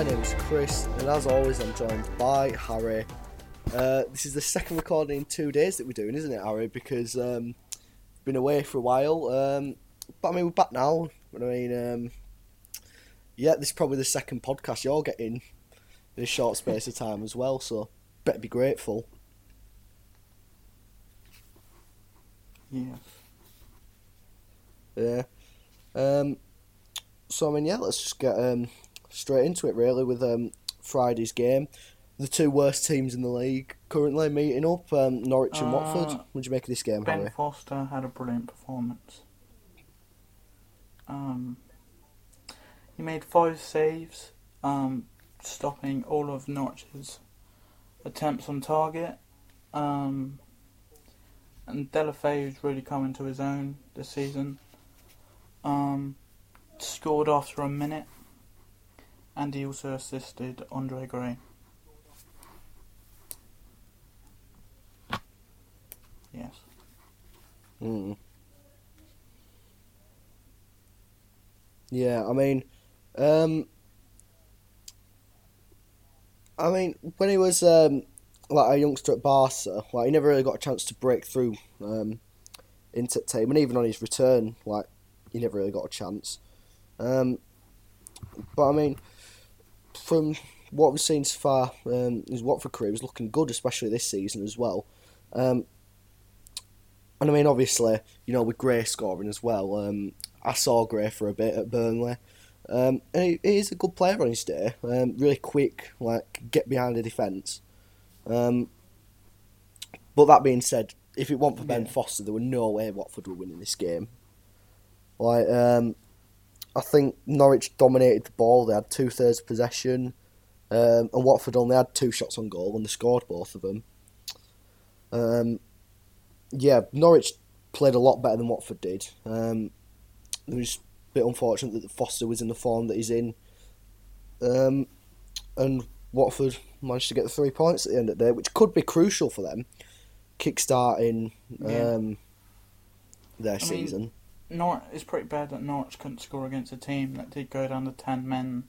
My name is Chris, and as always, I'm joined by Harry. Uh, this is the second recording in two days that we're doing, isn't it, Harry? Because um, been away for a while. Um, but I mean, we're back now. I mean, um, yeah, this is probably the second podcast you're getting in a short space of time as well, so better be grateful. Yeah. Yeah. Um, so I mean, yeah, let's just get um, straight into it really with um, Friday's game. The two worst teams in the league currently meeting up, um, Norwich and Uh, Watford. What do you make of this game, Ben Harry? Foster had a brilliant performance. Um, he made five saves, um, stopping all of Norwich's attempts on target. Um, and Deulofeu's really coming to his own this season. Um, scored after a minute, and he also assisted Andre Gray. Yes. Mm. Yeah, I mean, um, I mean, when he was um, like a youngster at Barca, like he never really got a chance to break through um, into team, and even on his return, like he never really got a chance. Um, but I mean, from what we've seen so far, um, his Watford career was looking good, especially this season as well. Um, and I mean, obviously, you know, with Gray scoring as well, um, I saw Gray for a bit at Burnley. Um, and he, he is a good player on his day. Um, really quick, like, get behind the defence. Um, but that being said, if it weren't for Ben Yeah. Foster, there were no way Watford were winning this game. Like, um, I think Norwich dominated the ball. They had two thirds possession. Um, and Watford only had two shots on goal and they scored both of them. Um, yeah, Norwich played a lot better than Watford did. Um, it was a bit unfortunate that Foster was in the form that he's in. Um, and Watford managed to get the three points at the end of the day, which could be crucial for them, kick-starting Yeah. um, their mean- season. Nor it's pretty bad that Norwich couldn't score against a team that did go down to ten men,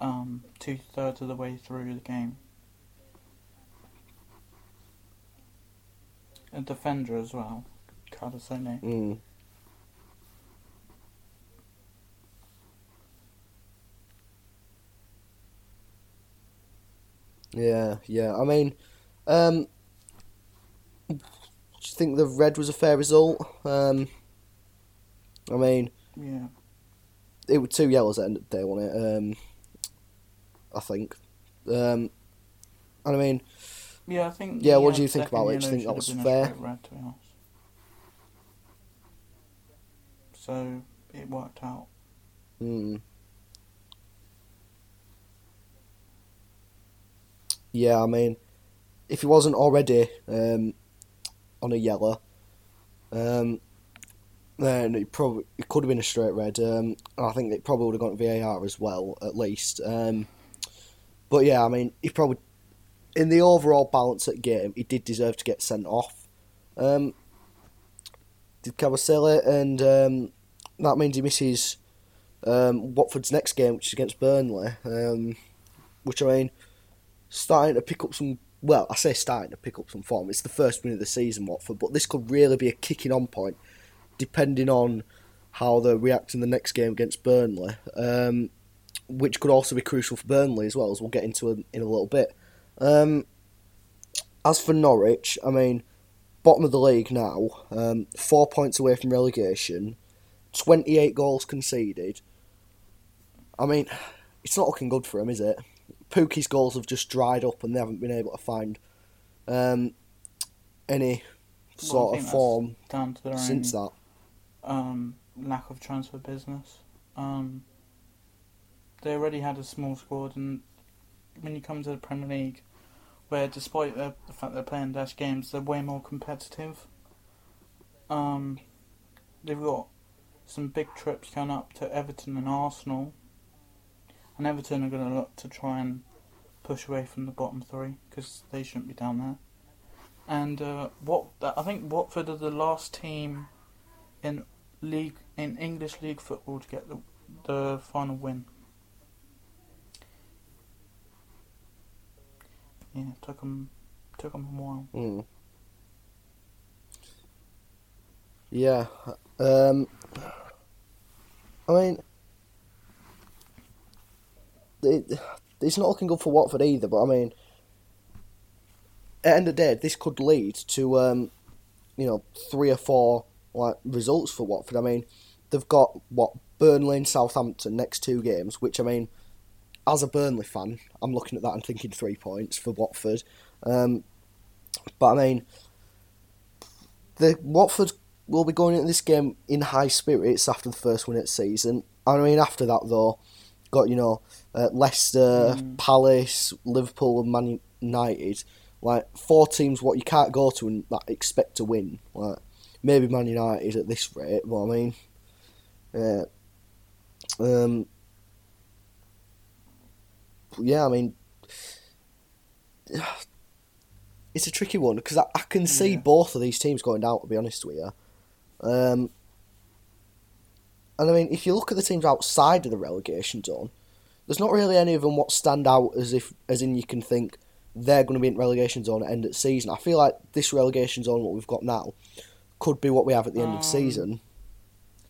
um, two thirds of the way through the game. A defender as well, Kabasele. Mm. Yeah, yeah. I mean, um, do you think the red was a fair result? Um, I mean, Yeah, it was two yellows at the end of the day, wasn't it? Um, I think. Um, and I mean, yeah. I think. Yeah, what do uh, you think about it? Do you think that was have been a fair? Red, to be. So it worked out. mm. yeah. I mean, if he wasn't already um, on a yellow, um, then it probably it could have been a straight red. Um, I think it probably would have gone to VAR as well, at least. Um, but yeah, I mean, he probably in the overall balance at the game, he did deserve to get sent off. Um, did Kabasele, and um, that means he misses um, Watford's next game, which is against Burnley. Um, which I mean, starting to pick up some. Well, I say starting to pick up some form. It's the first win of the season, Watford, but this could really be a kicking on point, depending on how they react in the next game against Burnley. Um, which could also be crucial for Burnley as well, as we'll get into in, in a little bit. Um, as for Norwich, I mean, bottom of the league now, um, four points away from relegation, 28 goals conceded. I mean, it's not looking good for him, is it? Pukki's goals have just dried up and they haven't been able to find um, any sort think of form Down to their since that. Um, lack of transfer business. Um, they already had a small squad, and when you come to the Premier League, where despite the, the fact they're playing dash games, they're way more competitive. Um, they've got some big trips coming up to Everton and Arsenal, and Everton are going to look to try and push away from the bottom three because they shouldn't be down there. And uh, what I think Watford are the last team in league in English League football to get the the final win. Yeah, took them took them a while. Mm. Yeah. Um, I mean, it, it's not looking good for Watford either. But I mean, at the end of the day, this could lead to um, you know three or four like results for Watford. I mean, they've got what Burnley and Southampton next two games, which I mean, as a Burnley fan, I'm looking at that and thinking three points for Watford. Um, but I mean, the Watford will be going into this game in high spirits after the first win at season. I mean, after that though, got you know uh, Leicester, Mm. Palace, Liverpool, and Man United. Like four teams, what you can't go to and like, expect to win. Like maybe Man United is at this rate, but I mean, yeah, um, yeah, I mean, it's a tricky one because I, I can see Yeah. both of these teams going down. To be honest with you, um, and I mean, if you look at the teams outside of the relegation zone, there's not really any of them what stand out as if, as in you can think they're going to be in relegation zone at the end of the season. I feel like this relegation zone, what we've got now, could be what we have at the end of Um, season.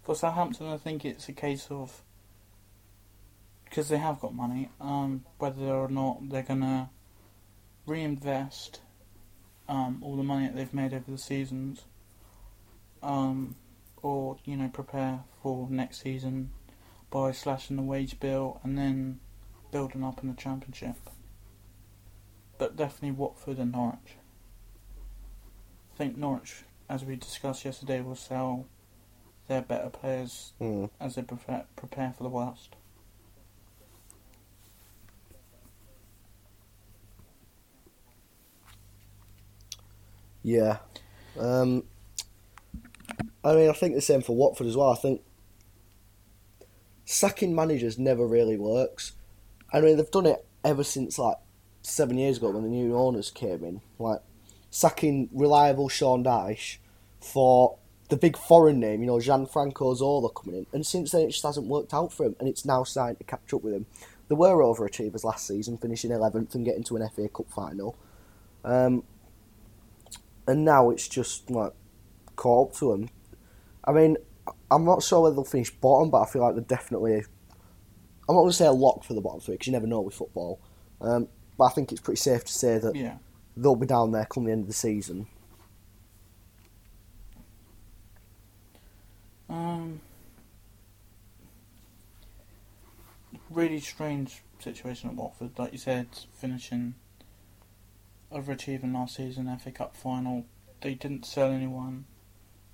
For Southampton, I think it's a case of because they have got money, um, whether or not they're gonna reinvest um, all the money that they've made over the seasons, um, or you know prepare for next season by slashing the wage bill and then building up in the championship. But definitely Watford and Norwich. I think Norwich, as we discussed yesterday, will sell their better players Mm. as they prepare, prepare for the worst. Yeah. Um, I mean, I think the same for Watford as well. I think sacking managers never really works. I mean, they've done it ever since like seven years ago when the new owners came in. Like sacking reliable Sean Dyche for the big foreign name, you know, Gianfranco Zola coming in, and since then it just hasn't worked out for him, and it's now starting to catch up with him. They were overachievers last season, finishing eleventh and getting to an FA Cup final. Um, and now it's just like caught up to them. I mean, I'm not sure whether they'll finish bottom, but I feel like they're definitely. I'm not going to say a lock for the bottom three because you never know with football. Um, but I think it's pretty safe to say that Yeah. they'll be down there come the end of the season. Um. Really strange situation at Watford, like you said, finishing overachieving last season, FA Cup final. They didn't sell anyone.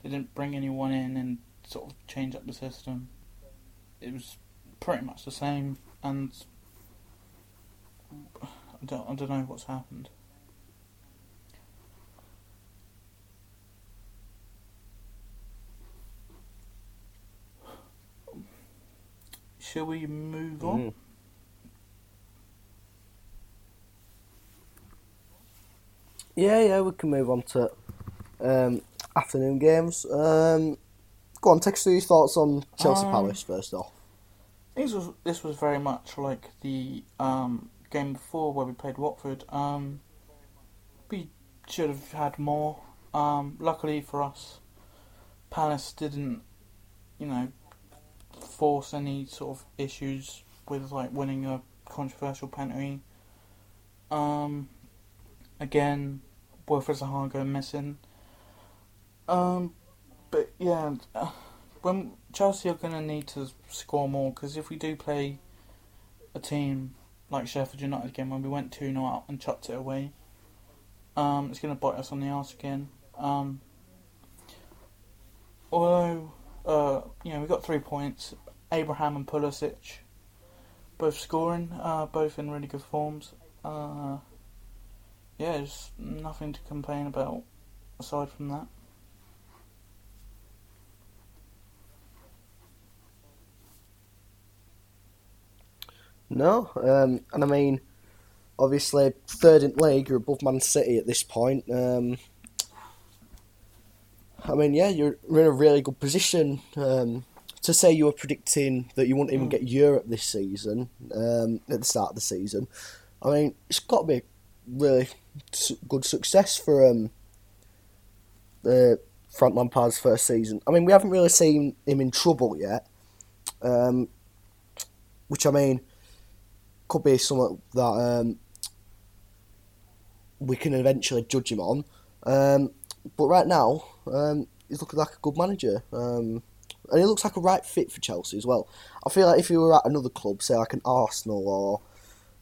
They didn't bring anyone in and sort of change up the system. It was pretty much the same, and I don't, I don't know what's happened. Shall we move on? Mm. Yeah, yeah, we can move on to um, afternoon games. Um, go on, take us through your thoughts on Chelsea Um, Palace first off. This was this was very much like the um, game before where we played Watford. Um, we should have had more. Um, luckily for us, Palace didn't, you know, force any sort of issues with like winning a controversial penalty. Um, again, Wilfred Zahago missing. Um, but yeah, when Chelsea are going to need to score more because if we do play a team like Sheffield United again when we went 2 0 up and chucked it away, um, it's going to bite us on the arse again. Um, although, uh, you know, we got three points. Abraham and Pulisic both scoring, uh, both in really good forms. Uh, yeah, there's nothing to complain about aside from that. No, um, and I mean, obviously, third in the league, you're above Man City at this point. Um, I mean, yeah, you're, in a really good position. Um, to say you were predicting that you wouldn't even Mm. get Europe this season um, at the start of the season, I mean, it's got to be really good success for um, the Frank Lampard's first season. I mean, we haven't really seen him in trouble yet, um, which I mean could be something that um, we can eventually judge him on. Um, but right now, um, he's looking like a good manager. Um, and he looks like a right fit for Chelsea as well. I feel like if he were at another club, say like an Arsenal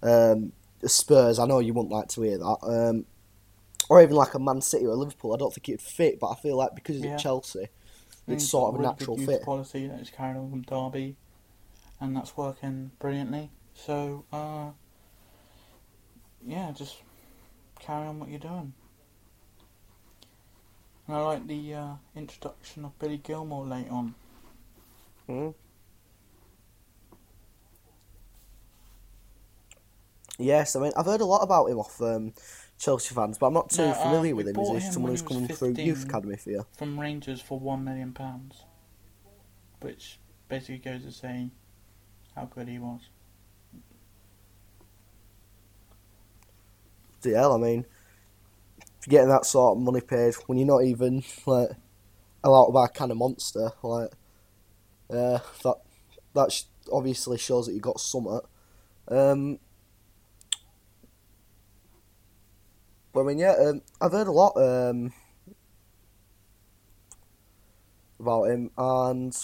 or um, Spurs, I know you wouldn't like to hear that, um, or even like a Man City or Liverpool, I don't think it'd fit. But I feel like because he's Yeah. at Chelsea, it's sort of a natural fit. policy that is carried on from Derby, and that's working brilliantly. So, uh, yeah, just carry on what you're doing. And I like the uh, introduction of Billy Gilmour late on. Mm. Yes, I mean I've heard a lot about him off um, Chelsea fans, but I'm not too No, uh, familiar we with him. bought Is he someone who's he coming through youth academy for you? from Rangers for one million pounds, which basically goes to say how good he was. Yeah, I mean, getting that sort of money paid when you're not even like allowed to buy a kind of monster, like uh, that that sh- obviously shows that you got something. Um, but I mean, yeah, um, I've heard a lot um, about him, and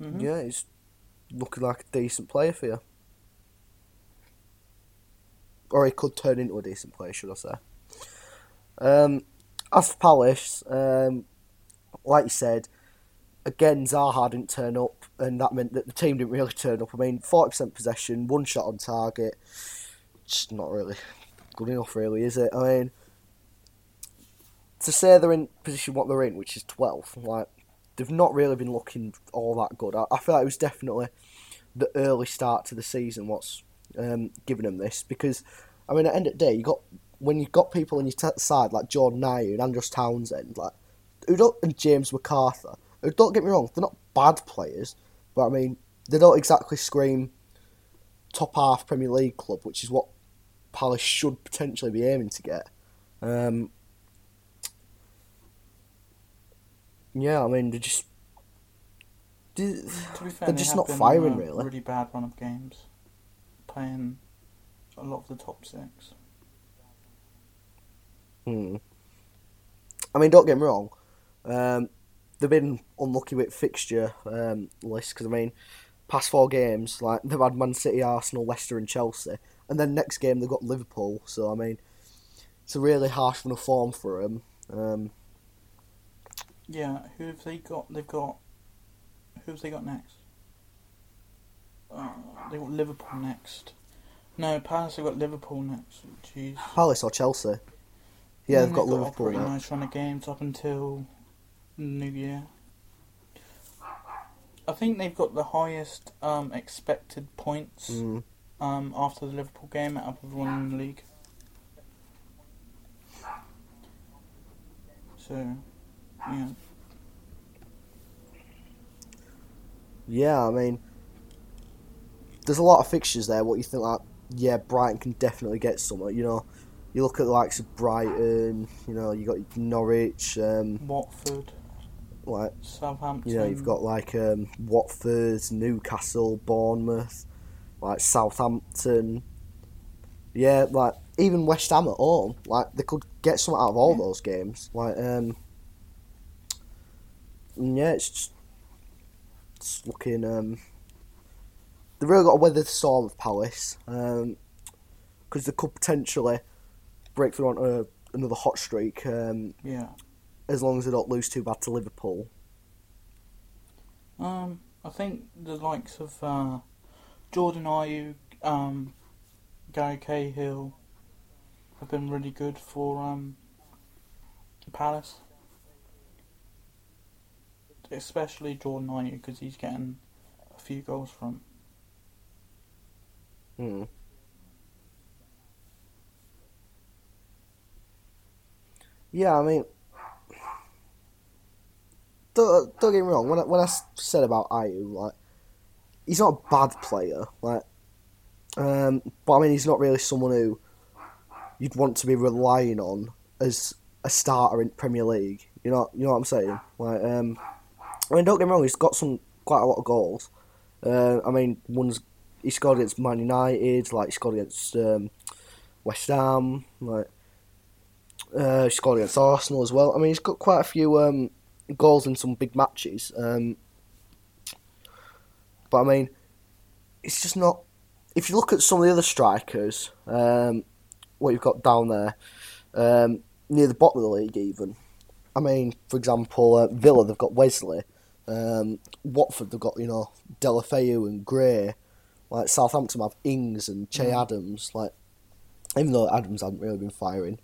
hmm yeah, he's looking like a decent player for you. Or he could turn into a decent player, should I say. Um, as for Palace, um, like you said, again, Zaha didn't turn up, and that meant that the team didn't really turn up. I mean, 40% possession, one shot on target. Just not really good enough, really, is it? I mean, to say they're in position what they're in, which is 12th, like, they've not really been looking all that good. I, I feel like it was definitely the early start to the season what's um, giving them this because I mean at the end of the day you got when you've got people on your t- side like Jordan Ayew and Andros Townsend like who don't and James McArthur who don't get me wrong they're not bad players but I mean they don't exactly scream top half Premier League club which is what Palace should potentially be aiming to get um, yeah I mean they just they- To be fair, They're just not firing, a really. Really bad run of games, playing a lot of the top six. Hmm. I mean, don't get me wrong. Um, they've been unlucky with fixture um, list because I mean, past four games, like they've had Man City, Arsenal, Leicester, and Chelsea, and then next game they've got Liverpool. So I mean, it's a really harsh run of form for them. Um, Yeah, who have they got? They've got who have they got next? Uh, they got Liverpool next. No, Palace have got Liverpool next. Jeez. Palace or Chelsea? Yeah, they've got a Liverpool pretty nice run of games up until New Year. I think they've got the highest um, expected points Mm. um, after the Liverpool game out of everyone in the league. So, yeah. Yeah, I mean, there's a lot of fixtures there. What you think like? Yeah, Brighton can definitely get somewhere. You know, you look at the likes of Brighton. You know, you got Norwich. Um, Watford, like Southampton. you know, you've got like um, Watford, Newcastle, Bournemouth, like Southampton. Yeah, like even West Ham at home. Like they could get something out of all Yeah. those games. Like um, yeah, it's just it's looking. Um, they've really got to weather the storm of Palace because they could potentially break through onto another hot streak um, Yeah. as long as they don't lose too bad to Liverpool. Um, I think the likes of uh, Jordan Ayew, um, Gary Cahill have been really good for um, Palace. Especially Jordan Ayew because he's getting a few goals from. Hmm. Yeah, I mean, don't, don't get me wrong. When I, when I said about Ayew, like he's not a bad player, like, um, but I mean, he's not really someone who you'd want to be relying on as a starter in Premier League. You know, you know what I'm saying? Like, um, I mean, don't get me wrong, he's got some quite a lot of goals. Uh, I mean, one's he scored against Man United, like he scored against um, West Ham, like uh, he scored against Arsenal as well. I mean, he's got quite a few um, goals in some big matches. Um, but I mean, it's just not. If you look at some of the other strikers, um, what you've got down there, um, near the bottom of the league, even. I mean, for example, uh, Villa they've got Wesley. Um, Watford they've got you know Deulofeu and Gray. Like Southampton have Ings and Che Mm. Adams. Like even though Adams hadn't really been firing.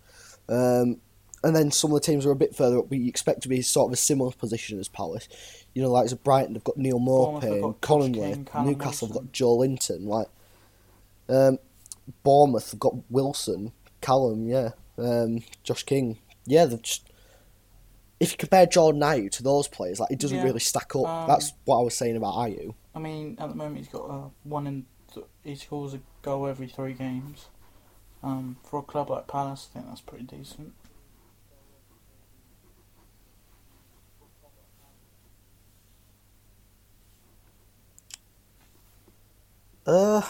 Um, and then some of the teams are a bit further up, but you expect to be sort of a similar position as Palace. You know, like as Brighton, they've got Neal Maupay, got Josh Conley, King, Callum Newcastle have got Joelinton. Like, um, Bournemouth have got Wilson, Callum, yeah, um, Josh King. Yeah, they've just. If you compare Jordan Ayew to those players, like it doesn't Yeah. really stack up. Um, That's what I was saying about Ayew. I mean, at the moment he's got uh, one in. Th- he scores a goal every three games. Um, for a club like Palace, I think that's pretty decent. Uh,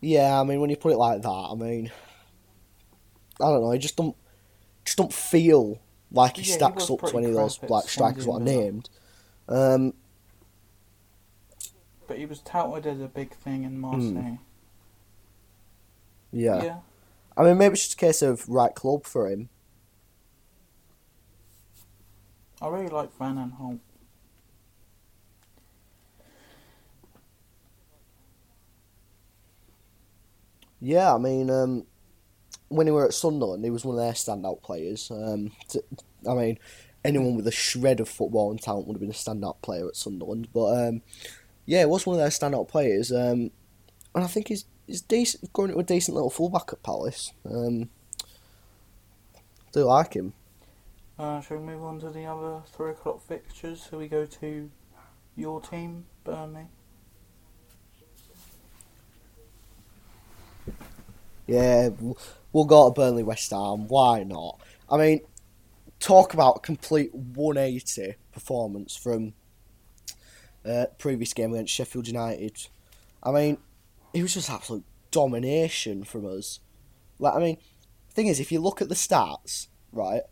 yeah, I mean, when you put it like that, I mean, I don't know. I just don't, just don't feel like he Yeah, stacks was up to any of those like strikers what I named. Um, But he was touted as a big thing in Marseille. Hmm. Yeah. yeah. I mean, maybe it's just a case of right club for him. I really like Van Aanholt. Yeah, I mean, um, when he were at Sunderland, he was one of their standout players. Um, t- I mean, anyone with a shred of football and talent would have been a standout player at Sunderland. But um, yeah, he was one of their standout players. Um, and I think he's he's decent, going to a decent little fullback at Palace. Um, do like him. Uh, shall we move on to the other three o'clock fixtures? So we go to your team, Burnley. Yeah, we'll go to Burnley West Ham. Why not? I mean, talk about a complete 180 performance from uh, previous game against Sheffield United. I mean, it was just absolute domination from us. Like, I mean, thing is, if you look at the stats, right,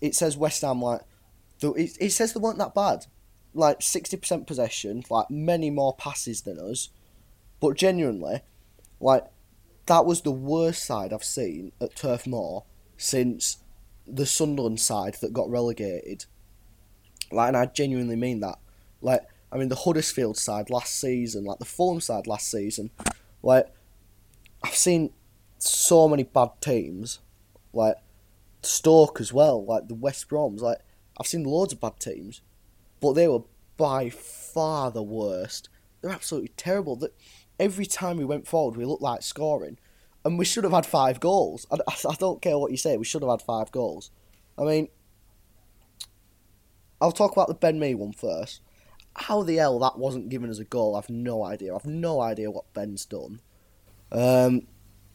it says West Ham like, th- it, it says they weren't that bad. Like sixty percent possession, like many more passes than us, but genuinely, like that was the worst side I've seen at Turf Moor since the Sunderland side that got relegated. Like, and I genuinely mean that. Like, I mean the Huddersfield side last season, like the Fulham side last season. Like, I've seen so many bad teams, like Stoke as well, like the West Broms. Like, I've seen loads of bad teams, but they were by far the worst. They're absolutely terrible. That every time we went forward, we looked like scoring, and we should have had five goals. I, I don't care what you say, we should have had five goals. I mean, I'll talk about the Ben Mee one first. How the hell that wasn't given as a goal, I've no idea. I've no idea what Ben's done. Um,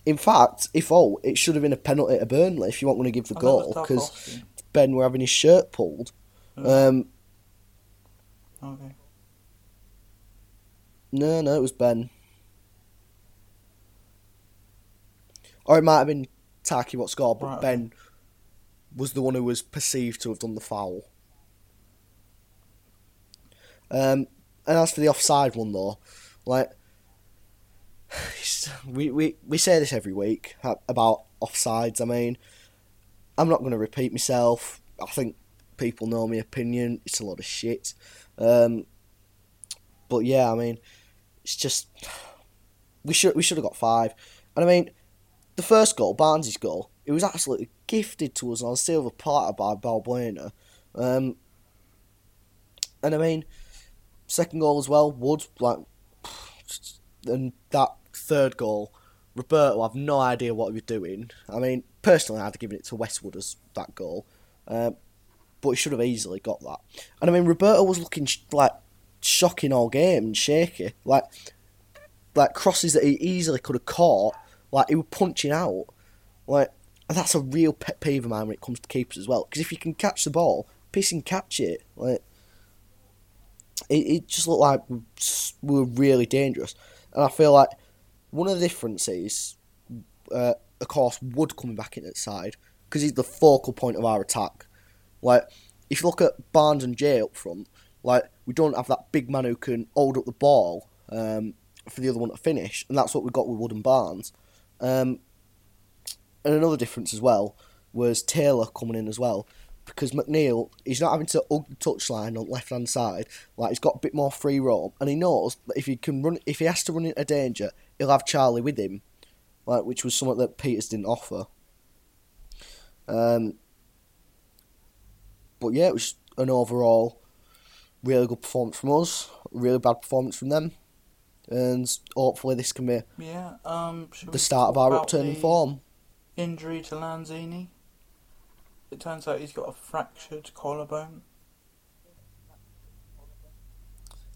in fact, if all, it should have been a penalty to Burnley if you want to give the I goal because. Ben were having his shirt pulled. Oh, Um, okay. no, no, it was Ben. Or it might have been Taki what scored, but Right. Ben was the one who was perceived to have done the foul. Um, and as for the offside one though, like we, we we say this every week about offsides. I mean, I'm not going to repeat myself. I think people know my opinion. It's a lot of shit. Um, but yeah, I mean, it's just we should we should have got five. And I mean, the first goal, Barnes' goal, it was absolutely gifted to us on silver platter by Balbuena. Um, and I mean, second goal as well, Wood, like, and that third goal, Roberto, I've no idea what he was doing. I mean, personally, I'd have given it to Westwood as that goal. Um, but he should have easily got that. And I mean, Roberto was looking sh- like shocking all game and shaky, like like crosses that he easily could have caught. Like he was punching out, like and that's a real pet peeve of mine when it comes to keepers as well. Because if you can catch the ball, piss and catch it. Like it, it just looked like we were really dangerous, and I feel like one of the differences, uh, of course, Wood coming back in at side because he's the focal point of our attack. Like if you look at Barnes and Jay up front, like we don't have that big man who can hold up the ball um, for the other one to finish, and that's what we got with Wood and Barnes. Um, and another difference as well was Taylor coming in as well because McNeil he's not having to hug the touchline on left hand side. Like he's got a bit more free roam, and he knows that if he can run, if he has to run into danger, he'll have Charlie with him, like which was something that Peters didn't offer. Um, but yeah, it was an overall really good performance from us, really bad performance from them, and hopefully this can be Yeah. Um. the start of our upturning form. Injury to Lanzini. It turns out he's got a fractured collarbone.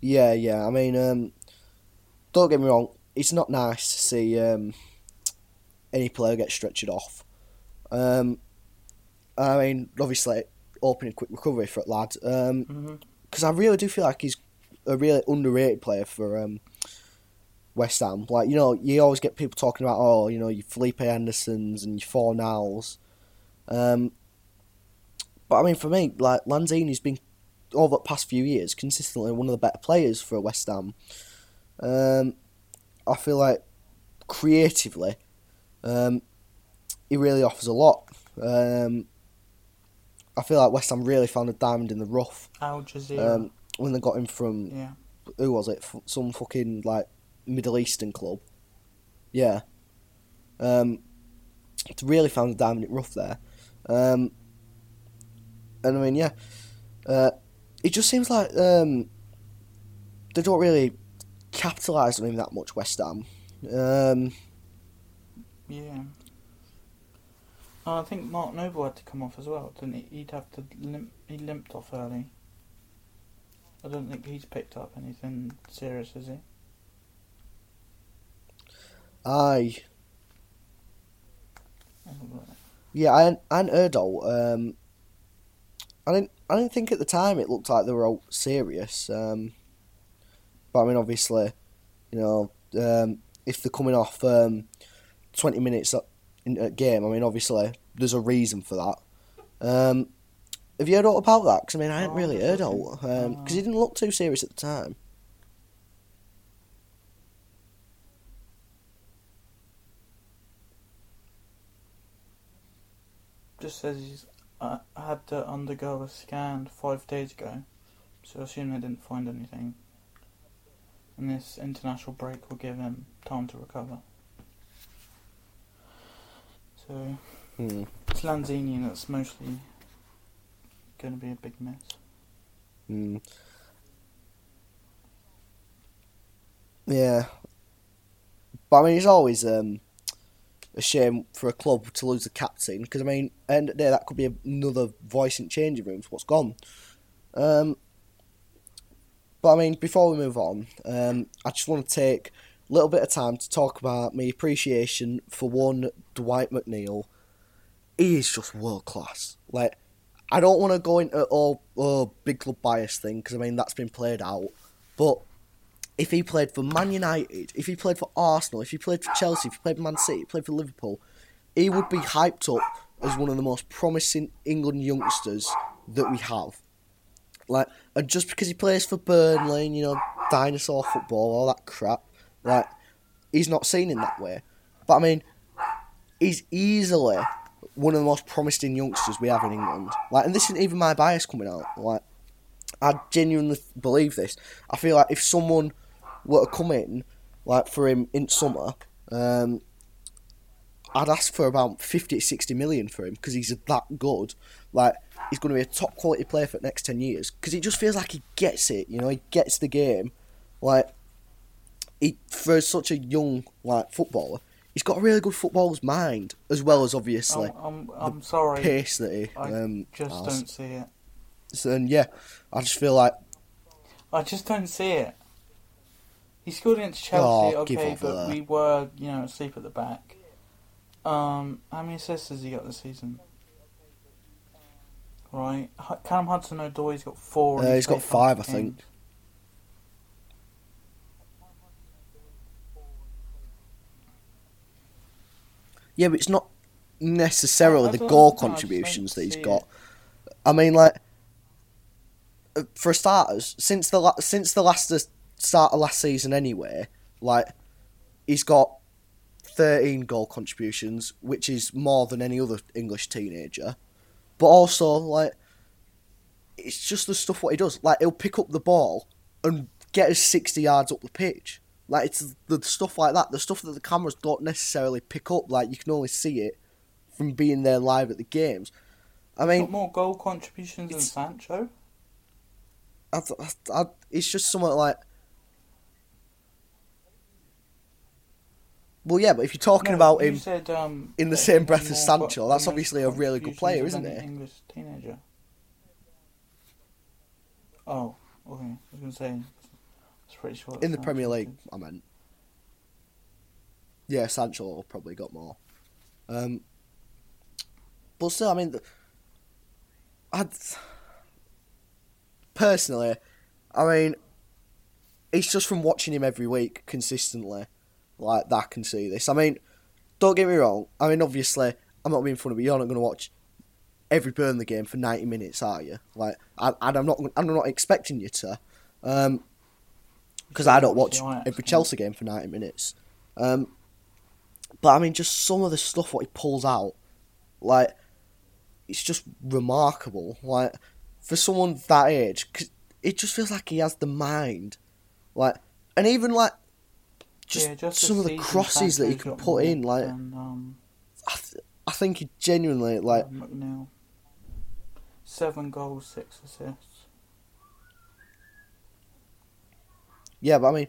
Yeah, yeah. I mean, um, don't get me wrong. It's not nice to see um, any player get stretched off. Um, I mean, obviously, hoping a quick recovery for that lad. Because Mm-hmm. I really do feel like he's a really underrated player for um, West Ham. Like, you know, you always get people talking about, oh, you know, your Felipe Andersons and your Fornals. Um, but I mean, for me, like Lanzini's been over the past few years consistently one of the better players for West Ham. Um, I feel like creatively, um, he really offers a lot. Um, I feel like West Ham really found a diamond in the rough Al Jazira. um, when they got him from yeah. who was it? Some fucking like Middle Eastern club. Yeah. Um, it's really found a diamond in the rough there. Um, and I mean, yeah, uh, it just seems like um, they don't really capitalise on him that much. West Ham. Um, Yeah. Oh, I think Mark Noble had to come off as well, didn't he? He'd have to limp. He limped off early. I don't think he's picked up anything serious, has he? I Oh, yeah, I heard all. Um, I didn't I didn't think at the time it looked like they were all serious. Um, but I mean, obviously, you know, um, if they're coming off um, twenty minutes in a game, I mean, obviously, there's a reason for that. Um, have you heard all about that? Because I mean, I hadn't Oh, really heard all think- because he didn't look too serious at the time. Just says he's uh, had to undergo a scan five days ago, so I assume they didn't find anything. And this international break will give him time to recover. So Hmm. it's Lanzini that's mostly going to be a big mess. Mm. Yeah. But I mean, it's always um, a shame for a club to lose the captain because I mean, and there that could be another voice in changing rooms. What's gone? Um, but I mean, before we move on, um, I just want to take a little bit of time to talk about my appreciation for one Dwight McNeil. He is just world class. Like, I don't want to go into all oh, big club bias thing because I mean that's been played out. But if he played for Man United, if he played for Arsenal, if he played for Chelsea, if he played for Man City, if he played for Liverpool, he would be hyped up as one of the most promising England youngsters that we have. Like, and just because he plays for Burnley, you know, dinosaur football, all that crap, like, he's not seen in that way. But I mean, he's easily one of the most promising youngsters we have in England. Like, and this isn't even my bias coming out. Like, I genuinely believe this. I feel like if someone were to come in, like for him in summer, um, I'd ask for about 50 to 60 million for him because he's that good. Like, he's going to be a top quality player for the next 10 years because he just feels like he gets it, you know, he gets the game. Like, he, for such a young, like, footballer, he's got a really good footballer's mind as well as obviously I'm, I'm, I'm sorry, pace that he I um, just has. don't see it. So, and yeah, I just feel like I just don't see it. He scored against Oh, Chelsea, give okay, but we were, you know, asleep at the back. Um, how many assists has he got this season? Right, H- Callum Hudson-Odoi's got four. Uh, he's got five, I games. think. yeah, but it's not necessarily the goal contributions that he's got. I mean, like uh, for starters, since the la- since the last start of last season, anyway, like he's got thirteen goal contributions, which is more than any other English teenager. But also, like, it's just the stuff what he does. Like, he'll pick up the ball and get us sixty yards up the pitch. Like, it's the stuff like that, the stuff that the cameras don't necessarily pick up. Like, you can only see it from being there live at the games. I mean, more goal contributions than Sancho. I, I, I, it's just somewhat like. Well, yeah, but if you're talking No, about you him, said, um, in the same breath as Sancho, that's obviously a really good player, isn't it? English teenager. Oh, okay. I was going to say, I was pretty sure. in the Premier League. I meant. Yeah, Sancho probably got more. Um, but still, I mean, I'd personally, I mean, it's just from watching him every week consistently, like that can see this. I mean, don't get me wrong. I mean, obviously, I'm not being funny, but you're not going to watch every Burnley game for 90 minutes, are you? Like, I, and I'm not, I'm not expecting you to. Um, because I don't watch every. Chelsea game for 90 minutes. Um, but I mean, just some of the stuff what he pulls out, like, it's just remarkable. Like, for someone that age, 'cause it just feels like he has the mind. Like, and even like, just, Yeah, just some of the crosses that he can put in, like, than, um, I, th- I think he genuinely, like, McNeil. Seven goals, six assists. Yeah, but I mean,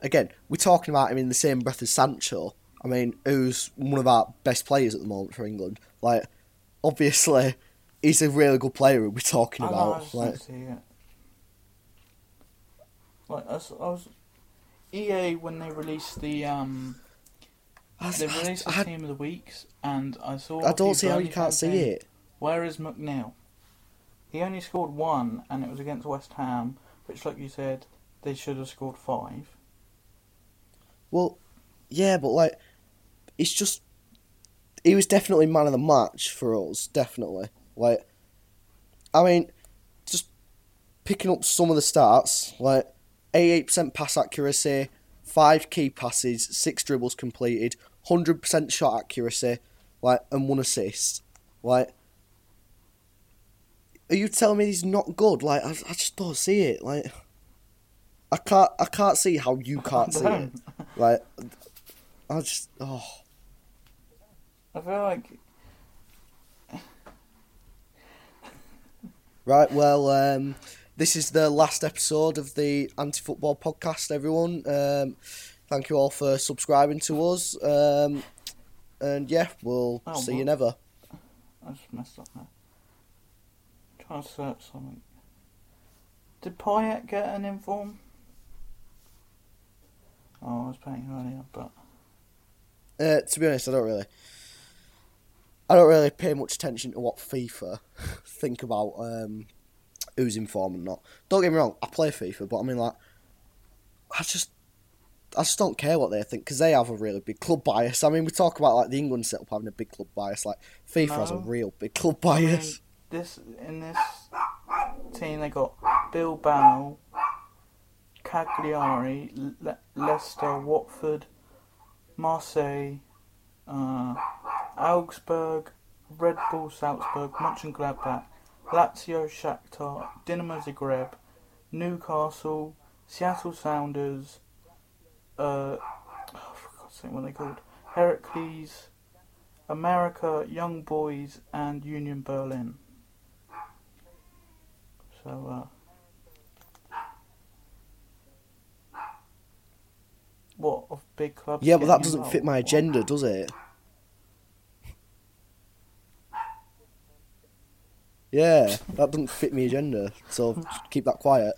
again, we're talking about him in the same breath as Sancho. I mean, who's one of our best players at the moment for England. Like, obviously, he's a really good player. We're talking I know, I about. Like, see it. Like I was, I was, EA when they released the um, they released the I, team of the weeks, and I saw. I don't see how you can't see it. Where is McNeil? He only scored one, and it was against West Ham, which, like you said, they should have scored five. Well, yeah, but like, it's just he was definitely man of the match for us. Definitely, like, I mean, just picking up some of the stats, like, eighty-eight percent pass accuracy, five key passes, six dribbles completed, hundred percent shot accuracy, like, and one assist, like. Are you telling me he's not good? Like, I, I just don't see it. Like, I can't, I can't see how you can't see it. Like, I just oh I feel like right. Well, um, this is the last episode of the anti-football podcast. Everyone, um, thank you all for subscribing to us. Um, and yeah, we'll Oh, see you never. I just messed up there. Trying to search something. Did Payet get an inform? Oh, I was paying earlier, but Uh, to be honest, I don't really. I don't really pay much attention to what FIFA think about um, who's in form and not. Don't get me wrong, I play FIFA, but I mean like, I just, I just don't care what they think because they have a really big club bias. I mean, we talk about like the England setup having a big club bias, like FIFA has a real big club I mean, bias. this in this team they got Bilbao, Cagliari, Le- Leicester, Watford, Marseille, uh, Augsburg, Red Bull Salzburg, Mönchengladbach, Lazio Shakhtar, Dinamo Zagreb, Newcastle, Seattle Sounders, uh, oh, for God's sake, what are they called? Heracles, America, Young Boys, and Union Berlin. So, uh, what of big clubs? yeah, but that doesn't fit my agenda, does it? Yeah, that doesn't fit my agenda. So keep that quiet.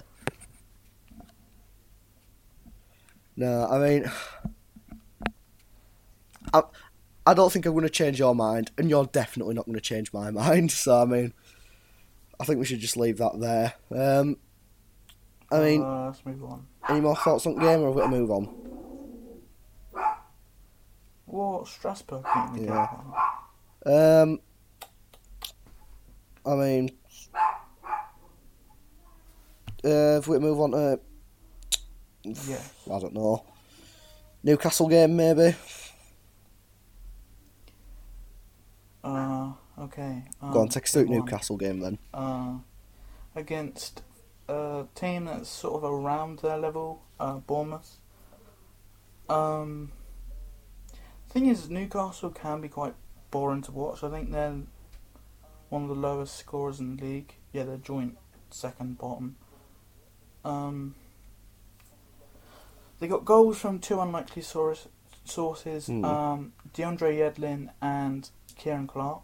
No, I mean, I, I don't think I'm going to change your mind, and you're definitely not going to change my mind. So I mean, I think we should just leave that there. Um, I mean, uh, let's move on. any more thoughts on the game, or have we got to move on? What Strasbourg beating the Yeah. yeah. Um, I mean, uh, if we move on to, yeah, I don't know, Newcastle game maybe. Uh, okay. Um, Go on, take us through. Newcastle game then. Uh, against a team that's sort of around their level, uh, Bournemouth. Um, thing is, Newcastle can be quite boring to watch. I think they're one of the lowest scorers in the league. Yeah, they're joint second bottom. Um, they got goals from two unlikely source, sources: Hmm. um, DeAndre Yedlin and Ciaran Clark.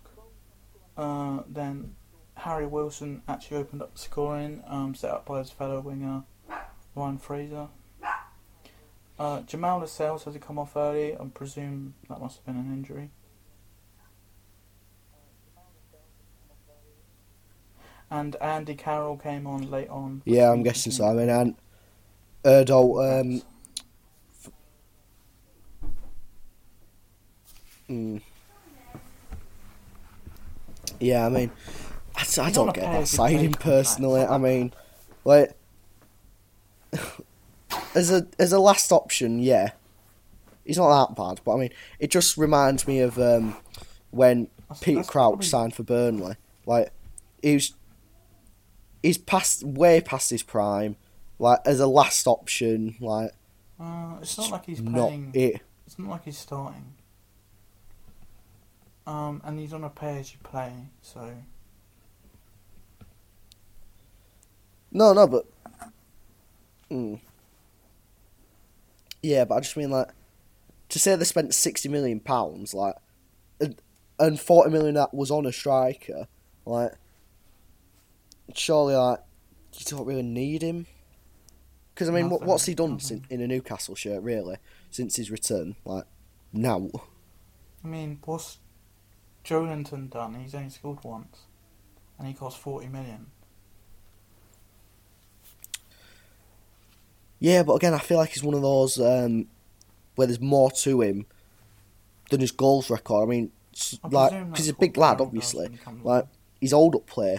Uh, then Harry Wilson actually opened up the scoring, um, set up by his fellow winger Ryan Fraser. Uh, Jamal Lascelles has to come off early. I presume that must have been an injury. And Andy Carroll came on late on. Yeah, I'm guessing so. I mean, and Erdo, um, mm. yeah, I mean, I, I don't get that you signing personally. I mean, like, as a as a last option, yeah, he's not that bad. But I mean, it just reminds me of um, when that's Crouch probably- signed for Burnley. Like, he was, he's past way past his prime. Like as a last option, like Uh, it's not like he's not playing. it. It's not like he's starting. Um, and he's on a pay as you play, so No, no, but mm. yeah, but I just mean like to say they spent sixty million pounds, like, and, and forty million that was on a striker, like, surely like you don't really need him. Because I mean, what, Nothing, what's he done nothing. in a Newcastle shirt really since his return? Like, now. I mean, what's Joelinton done? He's only scored once, and he cost forty million. Yeah, but again, I feel like he's one of those um, where there's more to him than his goals record. I mean, I like because he's a big lad, obviously. when he comes Like he's old up play,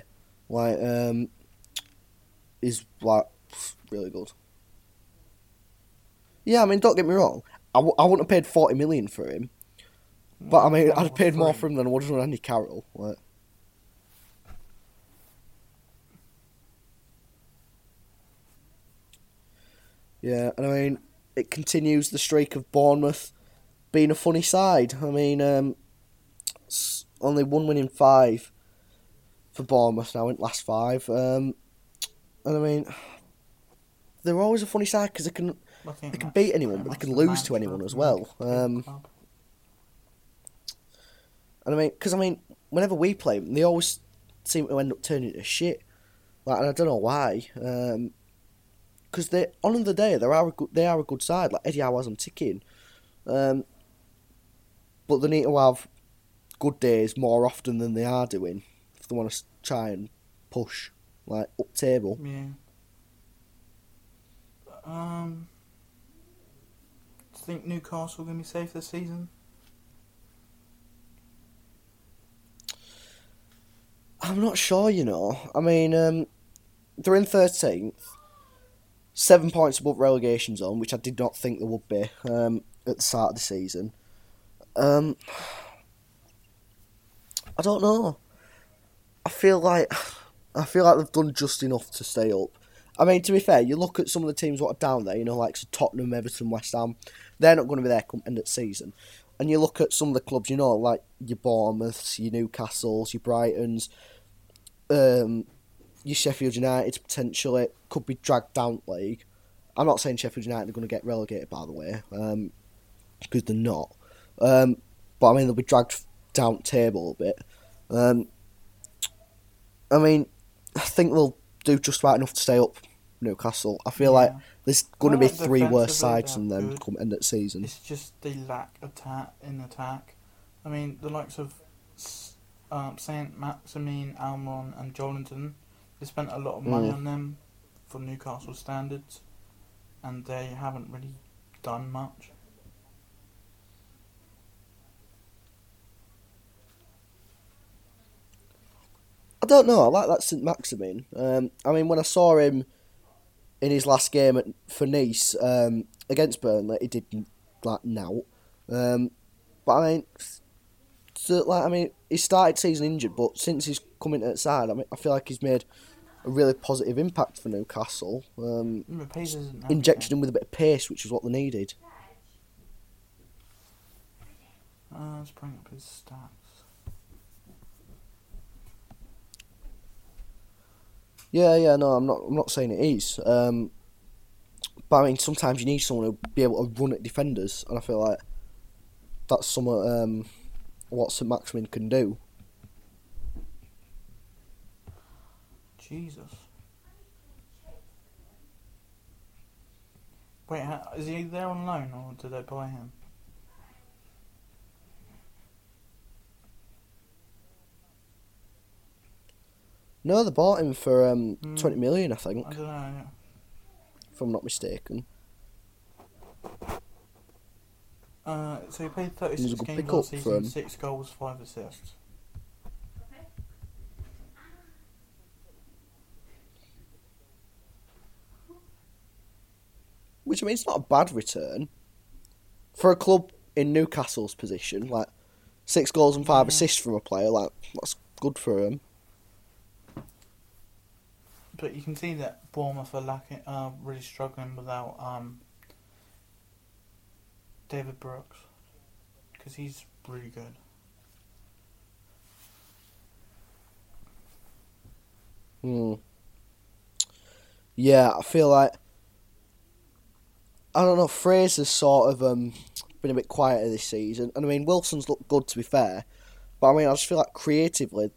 like um, he's like really good. Yeah, I mean, don't get me wrong. I, w- I wouldn't have paid forty million for him, but I mean, I'd have paid more for him than I would have on Andy Carroll. Like, yeah, and I mean, it continues the streak of Bournemouth being a funny side. I mean, um, only one win in five for Bournemouth now in the last five. Um, and I mean, they're always a funny side because they can they can beat anyone, but they can lose to anyone as well. Um. And I mean, because I mean, whenever we play them, they always seem to end up turning to shit. Like, and I don't know why. Because they on the day they are a good, they are a good side. Like Eddie Howe them ticking. Um, but they need to have good days more often than they are doing they want to try and push like up table. Yeah. Um. Do you think Newcastle gonna be safe this season? I'm not sure, you know. I mean, um, they're in 13th, seven points above relegation zone, which I did not think there would be um, at the start of the season. Um, I don't know. I feel like I feel like they've done just enough to stay up. I mean, to be fair, you look at some of the teams what are down there, you know, like so Tottenham, Everton, West Ham. They're not going to be there come end of season. And you look at some of the clubs, you know, like your Bournemouths, your Newcastles, your Brightons, um, your Sheffield United potentially could be dragged down league. I'm not saying Sheffield United are going to get relegated, by the way, because they're not. Um, but I mean, they'll be dragged down table a bit. Um, I mean, I think they'll do just about enough to stay up. Newcastle. I feel like there's going to be three worse sides than them good. come end of the season. It's just they lack of attack in attack. I mean, the likes of um, Saint Maximin, Almiron, and Joelinton, they spent a lot of money Mm. on them for Newcastle standards, and they haven't really done much. I don't know. I like that St Maximin. Um, I mean, when I saw him in his last game at, for Nice um, against Burnley, he did like now. Um, but I mean, so, like I mean, he started season injured, but since he's come into the side, I mean, I feel like he's made a really positive impact for Newcastle. Um, injected him with a bit of pace, which is what they needed. Uh, let's bring up his stats. Yeah, yeah, no, I'm not. I'm not saying it is. Um, but I mean, sometimes you need someone to be able to run at defenders, and I feel like that's some of um, what St Maximin can do. Jesus. Wait, is he there on loan or did they buy him? No, they bought him for um, Hmm. twenty million, I think, I don't know. if I'm not mistaken. Uh, so he played He 36 games last season, 6 goals, 5 assists. Which I mean, it's not a bad return for a club in Newcastle's position. Like six goals and five Yeah. assists from a player, like that's good for him. But you can see that Bournemouth are lacking, uh, really struggling without um, David Brooks. Because he's really good. Hmm. Yeah, I feel like I don't know. Fraser's sort of um been a bit quieter this season, and I mean Wilson's looked good to be fair, but I mean I just feel like creatively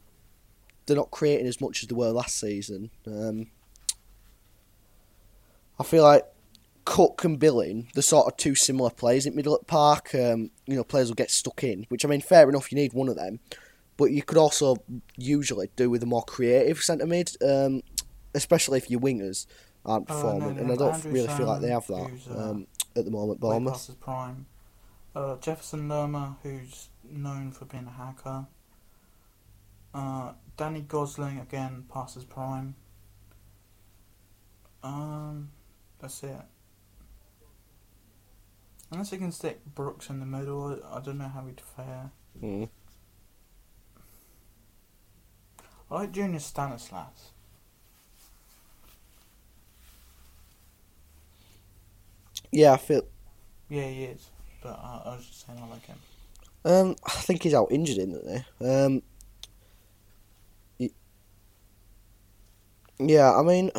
they're not creating as much as they were last season. Um, I feel like Cook and Billing, they're sort of two similar players in middle at park. Um, you know, players will get stuck in, which I mean, fair enough. You need one of them, but you could also usually do with a more creative centre mid, um, especially if your wingers aren't Oh, no, performing. and I don't Andrew really feel like they have that uh, um, at the moment. Bournemouth. prime. Uh, Jefferson Lerma, who's known for being a hacker. Uh, Danny Gosling, again, passes prime. Um, that's it. Unless you can stick Brooks in the middle, I don't know how he'd fare. Mm. I like Junior Stanislas. Yeah, I feel. Yeah, he is. But uh, I was just saying I like him. Um, I think he's out injured, isn't he? Um, yeah, I mean,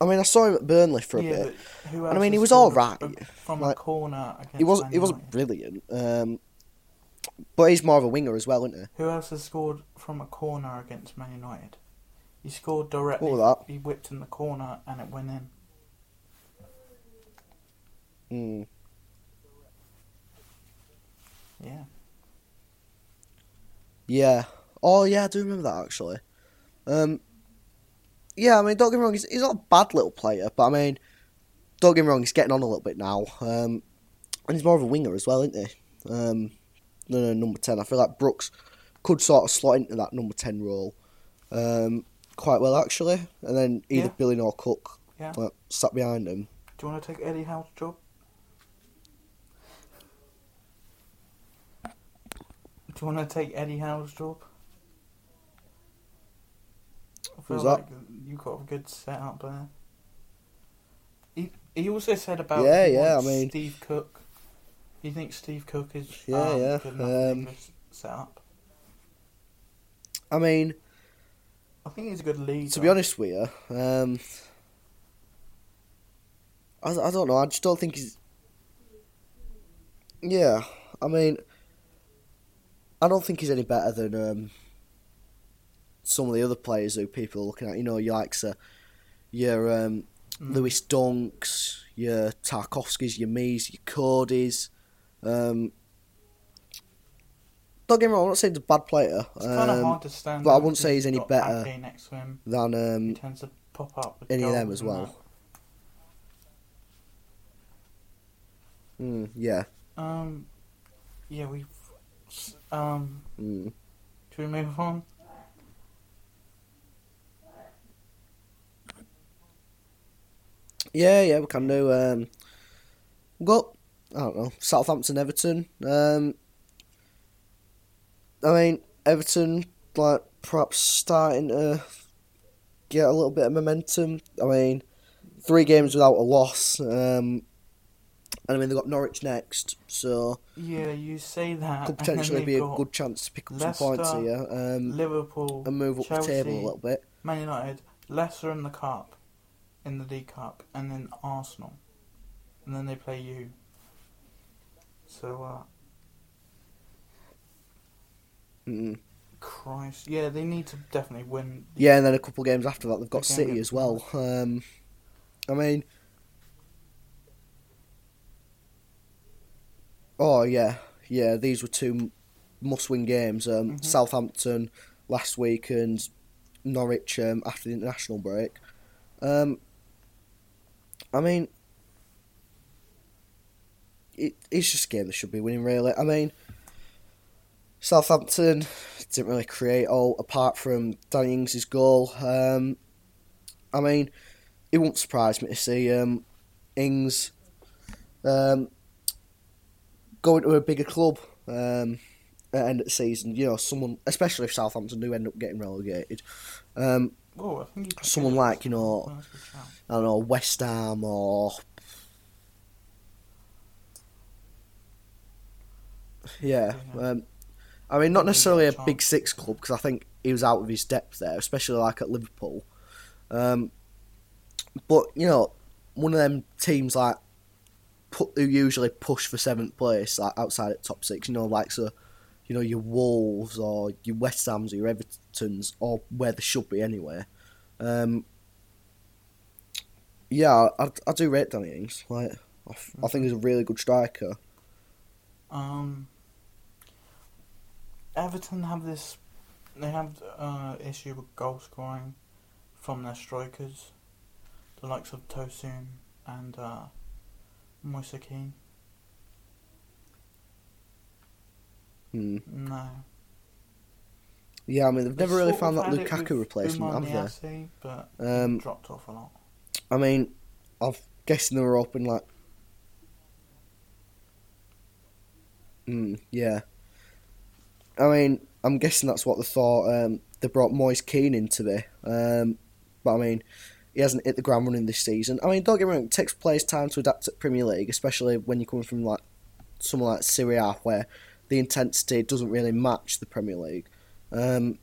I mean, I saw him at Burnley for a yeah, bit. who I mean, he was alright. a- From Like, a corner He wasn't. He wasn't brilliant. Um, but he's more of a winger as well, isn't he? Who else has scored from a corner against Man United? He scored directly. What was that? He whipped in the corner and it went in. Mm. Yeah. Yeah. Oh, yeah, I do remember that actually. Um, yeah, I mean, don't get me wrong, he's, he's not a bad little player, but I mean, don't get me wrong, he's getting on a little bit now. Um, and he's more of a winger as well, isn't he? Um, no, no, number 10. I feel like Brooks could sort of slot into that number 10 role um, quite well, actually. And then either Yeah. Billy or Cook Yeah. like, sat behind him. Do you want to take Eddie Howe's job? Do you want to take Eddie Howe's job? I feel Who's like you got a good setup there. He he also said about Yeah, yeah, I mean- Steve Cook. He thinks Steve Cook is Yeah, um, yeah, good um, setup. I mean, I think he's a good leader. to be honest with you, um, I, I don't know. I just don't think he's. Yeah, I mean, I don't think he's any better than um, some of the other players who people are looking at. You know, your likes uh, your um, Mm. Lewis Dunks, your Tarkowskis, your Mees, your Codys. Um, don't get me wrong, I'm not saying he's a bad player It's kind of um, hard to stand. but I wouldn't say he's any better Ake next to him. than He um, tends to pop up any of them as well. mm, yeah. Um, yeah, we've. Um, Mm. should we move on? Yeah, yeah, we can do. Um, we've got, I don't know, Southampton, Everton. Um, I mean, Everton, like, perhaps starting to get a little bit of momentum. I mean, three games without a loss. Um, and I mean, they've got Norwich next, so Yeah, you say that. could potentially be a good chance to pick up Leicester, some points here um, Liverpool, and move up Chelsea, the table a little bit. Man United, Leicester in the cup, in the League Cup, and then Arsenal, and then they play you. So, uh, Mm. Christ, yeah, they need to definitely win. Yeah, and then a couple of games after that, they've got Again, City as well. Um, I mean, oh yeah, yeah. These were two must-win games. Um, Mhm. Southampton last week and Norwich um, after the international break. Um, I mean, it, it's just a game that should be winning. Really, I mean. Southampton didn't really create all apart from Danny Ings' goal. Um, I mean, it won't surprise me to see um, Ings um, going to a bigger club um, at the end of the season. You know, someone, especially if Southampton do end up getting relegated. Um, Oh, I think Someone like, you know, That's a good shout. I don't know, West Ham or. Yeah, um, I mean, not necessarily a big six club because I think he was out of his depth there, especially like at Liverpool. Um, but you know, one of them teams like put who usually push for seventh place, like outside at top six. You know, like so, you know, your Wolves or your West Hams or your Or where they should be anyway. Um, yeah, I, I do rate Danny Ings. Like, I, I think he's a really good striker. Um, Everton have this. They have uh, issue with goal scoring from their strikers, the likes of Tosun and uh, Moise Kean. Hmm. No, Yeah, I mean they've never really found that Lukaku replacement, have they? But Um, dropped off a lot. I mean, I'm guessing they were open like. Mm, yeah. I mean, I'm guessing that's what they thought. Um, they brought Moise Kean into there. Um, but I mean, he hasn't hit the ground running this season. I mean, don't get me wrong, it takes players time to adapt to Premier League, especially when you're coming from like somewhere like Serie A, where the intensity doesn't really match the Premier League. Um,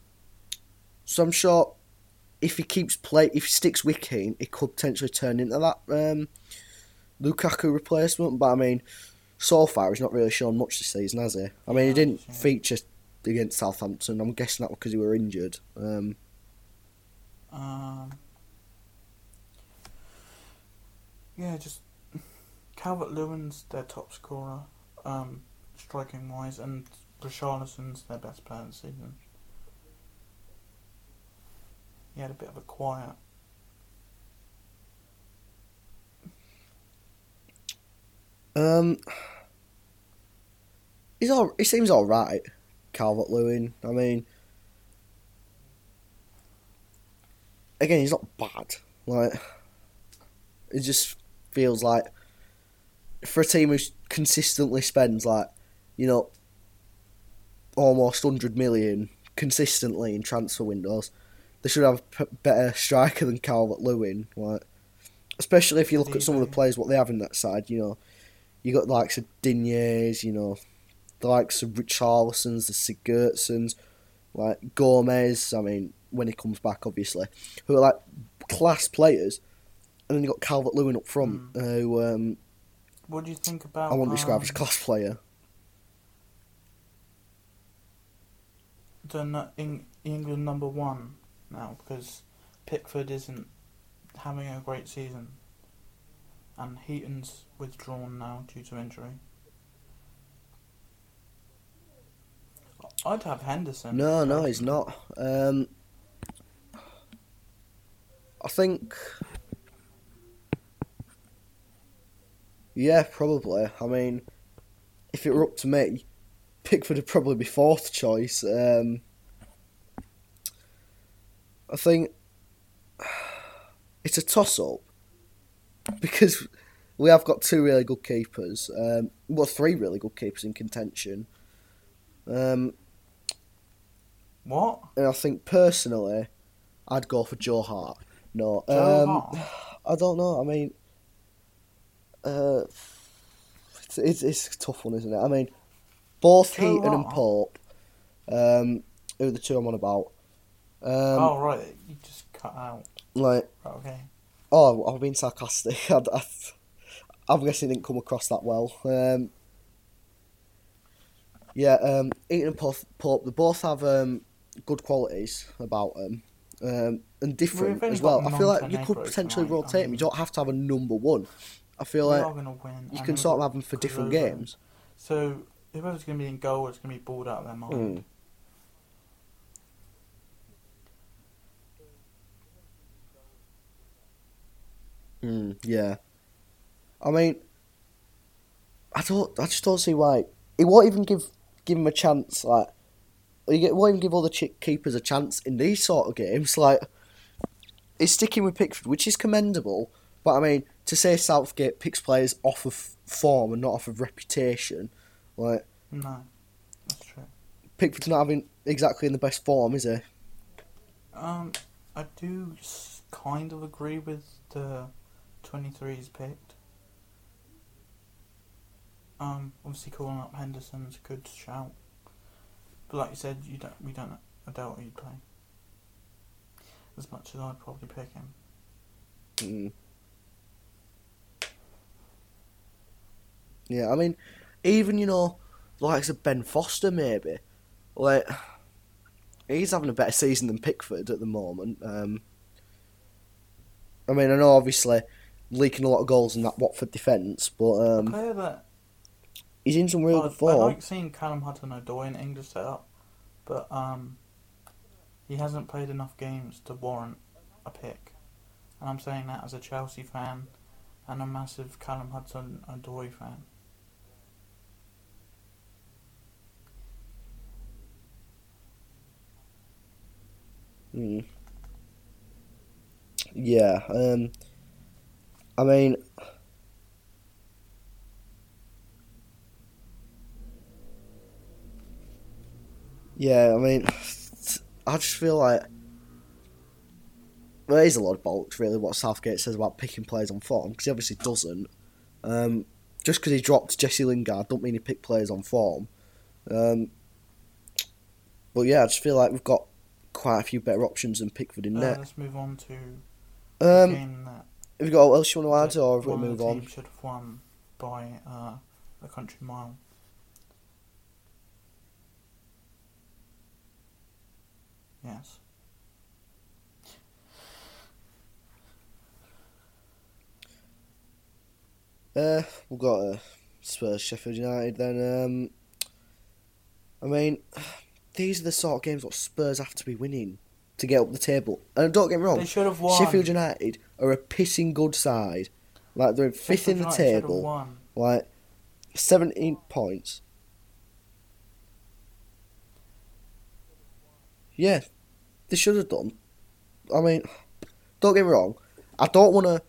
so I'm sure if he keeps play, if he sticks with Kean, it could potentially turn into that um, Lukaku replacement. But I mean, so far he's not really shown much this season, has he? I mean, he didn't feature against Southampton. I'm guessing that because he were injured. Um, Um, yeah, just Calvert Lewin's their top scorer, um, striking wise, and Richarlison's their best player this season. He had a bit of a quiet. um, he's all. He seems all right, Calvert Lewin. I mean, again, he's not bad. Like, it just feels like for a team who consistently spends like, you know, almost hundred million consistently in transfer windows, they should have a p- better striker than Calvert Lewin. Like, especially if you look at some of the players what they have in that side. You know, you got the likes of Dignes, you know, the likes of Richarlison's, the Sigurdssons, like Gomes. I mean, when he comes back, obviously, who are like class players, and then you got Calvert Lewin up front, who um, What do you think about? I wouldn't describe as a um, class player. the England number one now because Pickford isn't having a great season, and Heaton's withdrawn now due to injury. I'd have Henderson. No, no, he's not. Um, I think. Yeah, probably. I mean, if it were up to me, Pickford would probably be fourth choice. Um, I think it's a toss up because we have got two really good keepers. Um, well, three really good keepers in contention. Um, What? and I think personally, I'd go for Joe Hart. No, Joe um, Hart? I don't know. I mean, uh, it's, it's it's a tough one, isn't it? I mean, both Joe Heaton and Hart? Pope, um, who are the two I'm on about. Um, oh right, you just cut out. like, Right, okay. oh, I've been sarcastic. I, I, I'm guessing it didn't come across that well. Um, yeah, um, Heaton and Pope, Pope, they both have um, good qualities about them. Um, and different as well. I feel like you could potentially tonight, rotate them. You don't have to have a number one. I feel like win. you and can sort of have them for different games. So whoever's gonna be in goal is gonna be balled out of their mind. Mm. Mm, yeah. I mean, I don't. I just don't see why it won't even give give him a chance. Like, you get, won't even give all the chick keepers a chance in these sort of games. Like, he's sticking with Pickford, which is commendable. But I mean, to say Southgate picks players off of form and not off of reputation, like No, that's true. Pickford's not having exactly in the best form, is he? Um, I do kind of agree with the 23s picked. Um, obviously calling up Henderson's a good shout, but like you said, you don't. We don't. I doubt he'd play as much as I'd probably pick him. Mm. Yeah, I mean, even you know, likes of Ben Foster, maybe, like he's having a better season than Pickford at the moment. Um, I mean, I know obviously leaking a lot of goals in that Watford defence, but um, he's in some really I, good I form. like seeing Callum Hudson-Odoi in English setup, but um, he hasn't played enough games to warrant a pick, and I'm saying that as a Chelsea fan and a massive Callum Hudson-Odoi fan. Mm. Yeah, um, I mean, yeah, I mean, I just feel like well, it is a lot of bollocks, really, what Southgate says about picking players on form, because he obviously doesn't. Um, just because he dropped Jesse Lingard, don't mean he picked players on form. Um, but yeah, I just feel like we've got quite a few better options than Pickford in Uh, net. let's move on to Um, game that have you got what else you want to that add, or have we move on? should have won by uh, a country mile. Yes. Uh, we've got uh, Spurs, Sheffield United. Then, um, I mean, these are the sort of games what Spurs have to be winning to get up the table. And don't get me They wrong, should have won. Sheffield United are a pissing good side. Like they're fifth in the have table, like seventeen points. Yeah, they should have done. I mean, don't get me wrong. I don't want to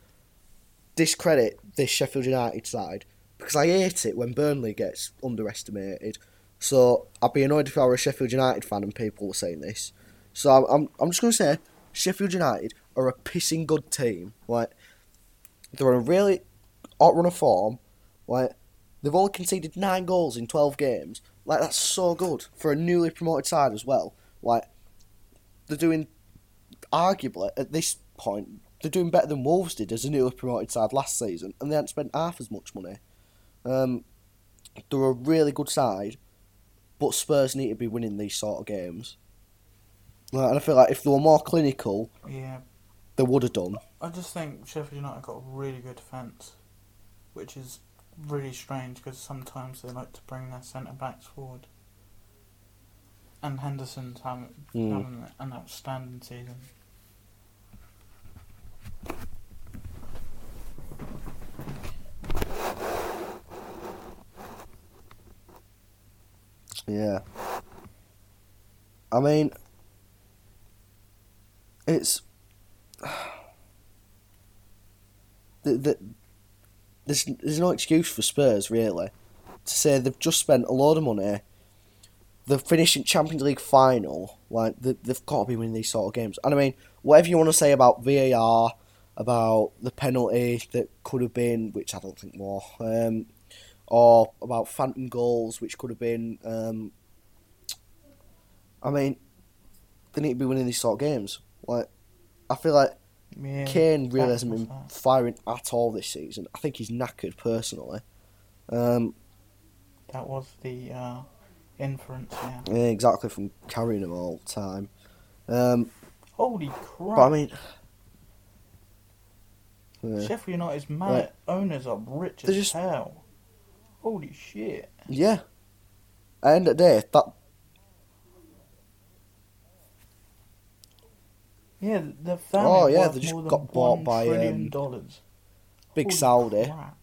discredit this Sheffield United side because I hate it when Burnley gets underestimated. So I'd be annoyed if I were a Sheffield United fan and people were saying this. So I'm I'm, I'm just going to say Sheffield United are a pissing good team. Like they're on a really hot run of form. Like they've only conceded nine goals in twelve games. Like that's so good for a newly promoted side as well. Like they're doing arguably at this point they're doing better than Wolves did as a newly promoted side last season, and they hadn't spent half as much money. Um, they're a really good side, but Spurs need to be winning these sort of games. Like, and I feel like if they were more clinical, Yeah, they would have done. I just think Sheffield United got a really good defence, which is really strange because sometimes they like to bring their centre backs forward. And Henderson's having, Mm. having an outstanding season. Yeah. I mean, it's the, the, there's there's no excuse for Spurs really to say they've just spent a load of money. They're finishing Champions League final, like they, they've got to be winning these sort of games. And I mean, whatever you want to say about VAR, about the penalty that could have been, which I don't think more, um, or about phantom goals, which could have been. Um, I mean, they need to be winning these sort of games. Like, I feel like Yeah, Kane really hasn't been that. firing at all this season. I think he's knackered personally. Um, That was the uh, inference, yeah. yeah, exactly from carrying him all the time. Um, Holy crap! but I mean, yeah, Sheffield United's Right. owners are rich They're as just- hell. Holy shit! yeah. At the end of the day, that Yeah, the family. Oh, yeah, they just got bought by, um, dollars. big Holy Saudi. crap.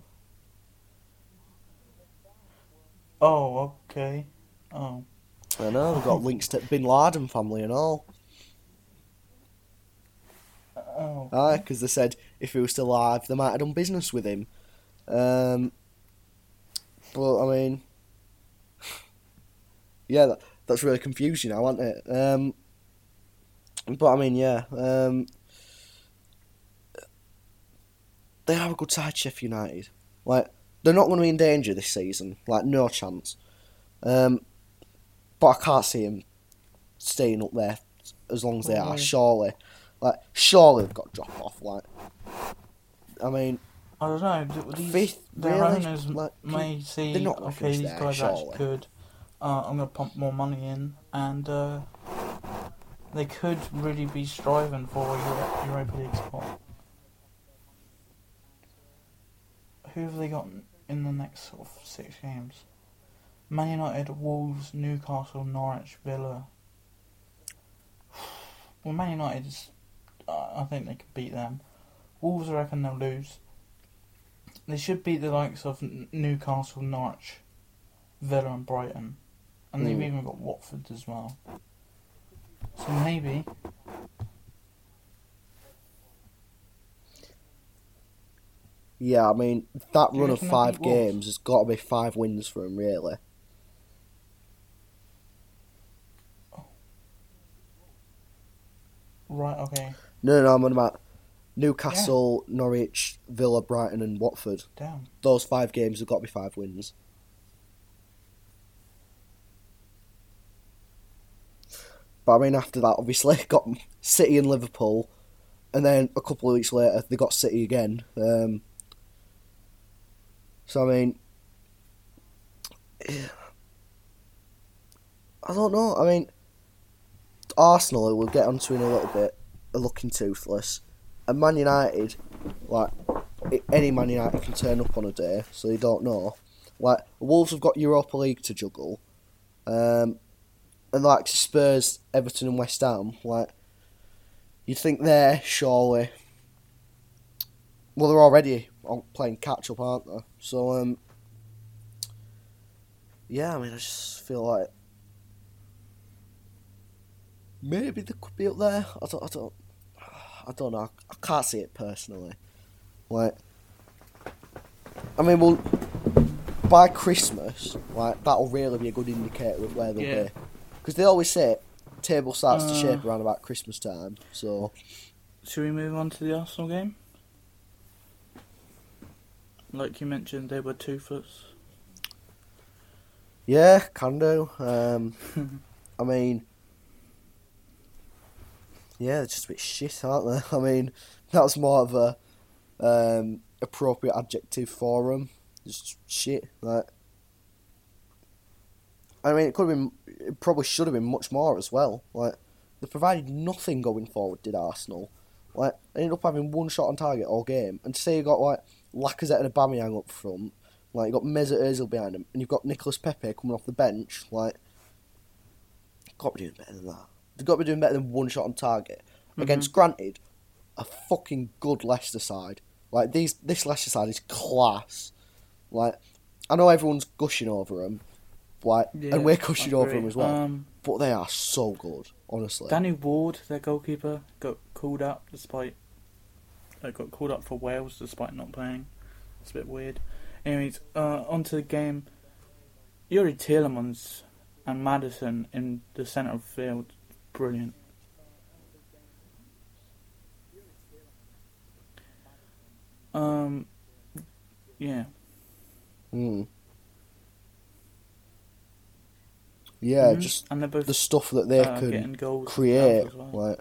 Oh, okay. Oh, I know they've got links to Bin Laden family and all. oh. Aye, because they said if he was still alive, they might have done business with him. Um, but I mean, yeah, that, that's really confusing now, isn't it? Um, but I mean, yeah, um, they are a good side, Sheffield United. Like they're not going to be in danger this season, like no chance. Um, but I can't see them staying up there as long as they are. Mhm. Surely, like surely they've got to drop off. Like, I mean, I don't know. th- These, Fifth, their really? owners Like, may see, they're not gonna okay, these there, guys surely. actually could. Uh, I'm going to pump more money in, and uh, they could really be striving for a Europa League spot. Who have they got in the next sort of six games? Man United, Wolves, Newcastle, Norwich, Villa. Well, Man United is. I think they could beat them. Wolves, I reckon they'll lose. They should beat the likes of Newcastle, Norwich, Villa, and Brighton, and they've Mm. even got Watford as well. So maybe. yeah, I mean that run of five games has got to be five wins for him, really. Right. Okay. No, no, I'm on about Newcastle, Norwich, Villa, Brighton, and Watford. Damn. Those five games have got to be five wins. Mean, after that, obviously, got City and Liverpool, and then a couple of weeks later, they got City again. Um, so I mean, I don't know. I mean, Arsenal, we'll get onto in a little bit, are looking toothless, and Man United, like any Man United can turn up on a day, so you don't know. Like Wolves have got Europa League to juggle, um, like Spurs, Everton, and West Ham. Like you'd think they're surely. Well, they're already on playing catch up, aren't they? So um, yeah, I mean, I just feel like maybe they could be up there. I don't, I don't, I don't know. I can't see it personally. Like, I mean, well, by Christmas, like that'll really be a good indicator of where they'll Yeah. be, because they always say table starts to Uh. shape around about Christmas time. So Should we move on to the Arsenal game? Like you mentioned, they were toothless. yeah, can do. Um, I mean, yeah, they're just a bit shit, aren't they? I mean, that was more of a um, appropriate adjective for them. Just shit. Like, I mean, it could have been, it probably should have been much more as well. Like, they provided nothing going forward. Did Arsenal? Like they ended up having one shot on target all game, and to say you got like Lacazette and Aubameyang up front, like you've got Mesut Ozil behind him, and you've got Nicolas Pepe coming off the bench, like got to be doing better than that. They've got to be doing better than one shot on target mm-hmm. against, granted, a fucking good Leicester side. Like these, this Leicester side is class. Like I know everyone's gushing over them, like, Yeah, and we're gushing over them as well. Um, but they are so good, honestly. Danny Ward, their goalkeeper, got called up despite. Like, got called up for Wales despite not playing. It's a bit weird. Anyways, uh, onto the game. Youri Tielemans and Maddison in the centre of the field, brilliant. Um, yeah, Mm. Yeah, Mhm. just and both the stuff that they uh, can create, well. like,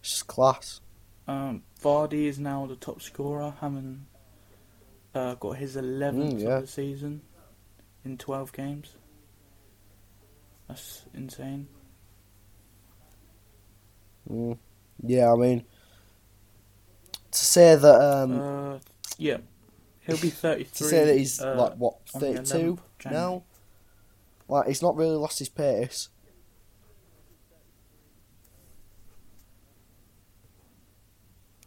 it's just class. Um, Vardy is now the top scorer, having uh, got his 11th Mm, yeah. of the season in 12 games. That's insane. Mm. Yeah, I mean, to say that um, Uh, yeah, he'll be 33. to say that he's uh, like what on the 11th thirty-two of January. now, like he's not really lost his pace.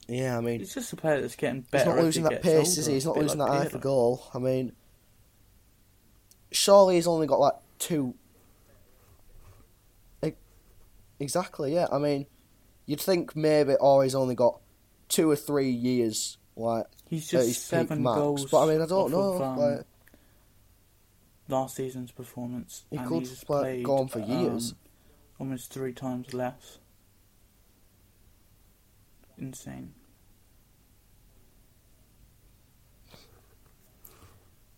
Yeah, I mean, He's just a player that's getting better. he's not losing that pace, is he? He's not losing like that eye for goal. I mean, surely he's only got like two. Exactly, yeah. I mean, you'd think maybe, oh, he's only got two or three years, like He's just seven goals. But I mean, I don't know. Um, like, last season's performance. He could, he's played, go on for years. um, almost three times less. Insane.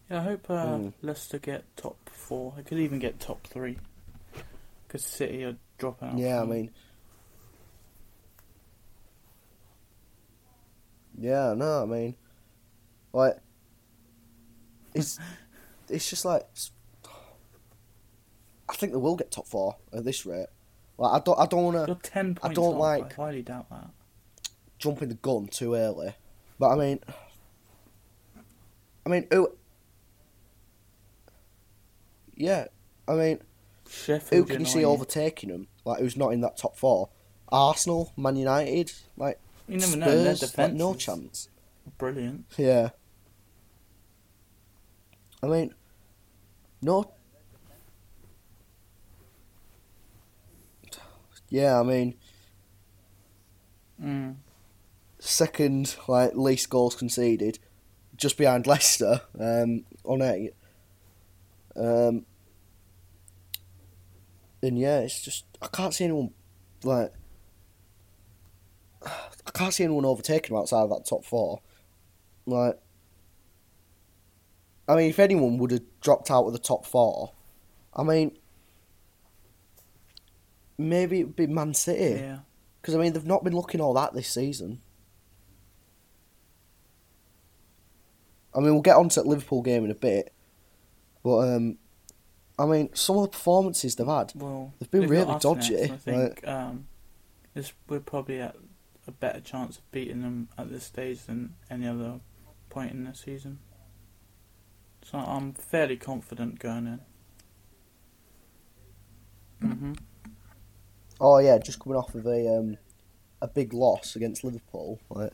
Yeah, I hope uh, Mm. Leicester get top four. They could even get top three. Because City are dropping out. yeah, I mean, yeah, no, I mean, like, it's it's just like, it's- I think they will get top four at this rate. Like, I don't, I don't want to You're ten I points don't like- I highly doubt that. jump in the gun too early, but I mean, I mean, who? Yeah, I mean, Sheffield who can you see overtaking them? Like, who's not in that top four? Arsenal, Man United, like You never know. Their Spurs, like, no chance. Brilliant. Yeah. I mean, no. Yeah, I mean, Mm. second like least goals conceded, just behind Leicester um, on eight. Um, and yeah, it's just I can't see anyone like I can't see anyone overtaking them outside of that top four. Like, I mean, if anyone would have dropped out of the top four, I mean, maybe it'd be Man City. Yeah. Because I mean, they've not been looking all that this season. I mean, we'll get on to the Liverpool game in a bit, but um, I mean, some of the performances they've had, Well, They've been they've really dodgy, next, I think um, this we're probably at a better chance of beating them at this stage than any other point in the season. So I'm fairly confident going in. hmm oh yeah, just coming off of a um, a big loss against Liverpool, like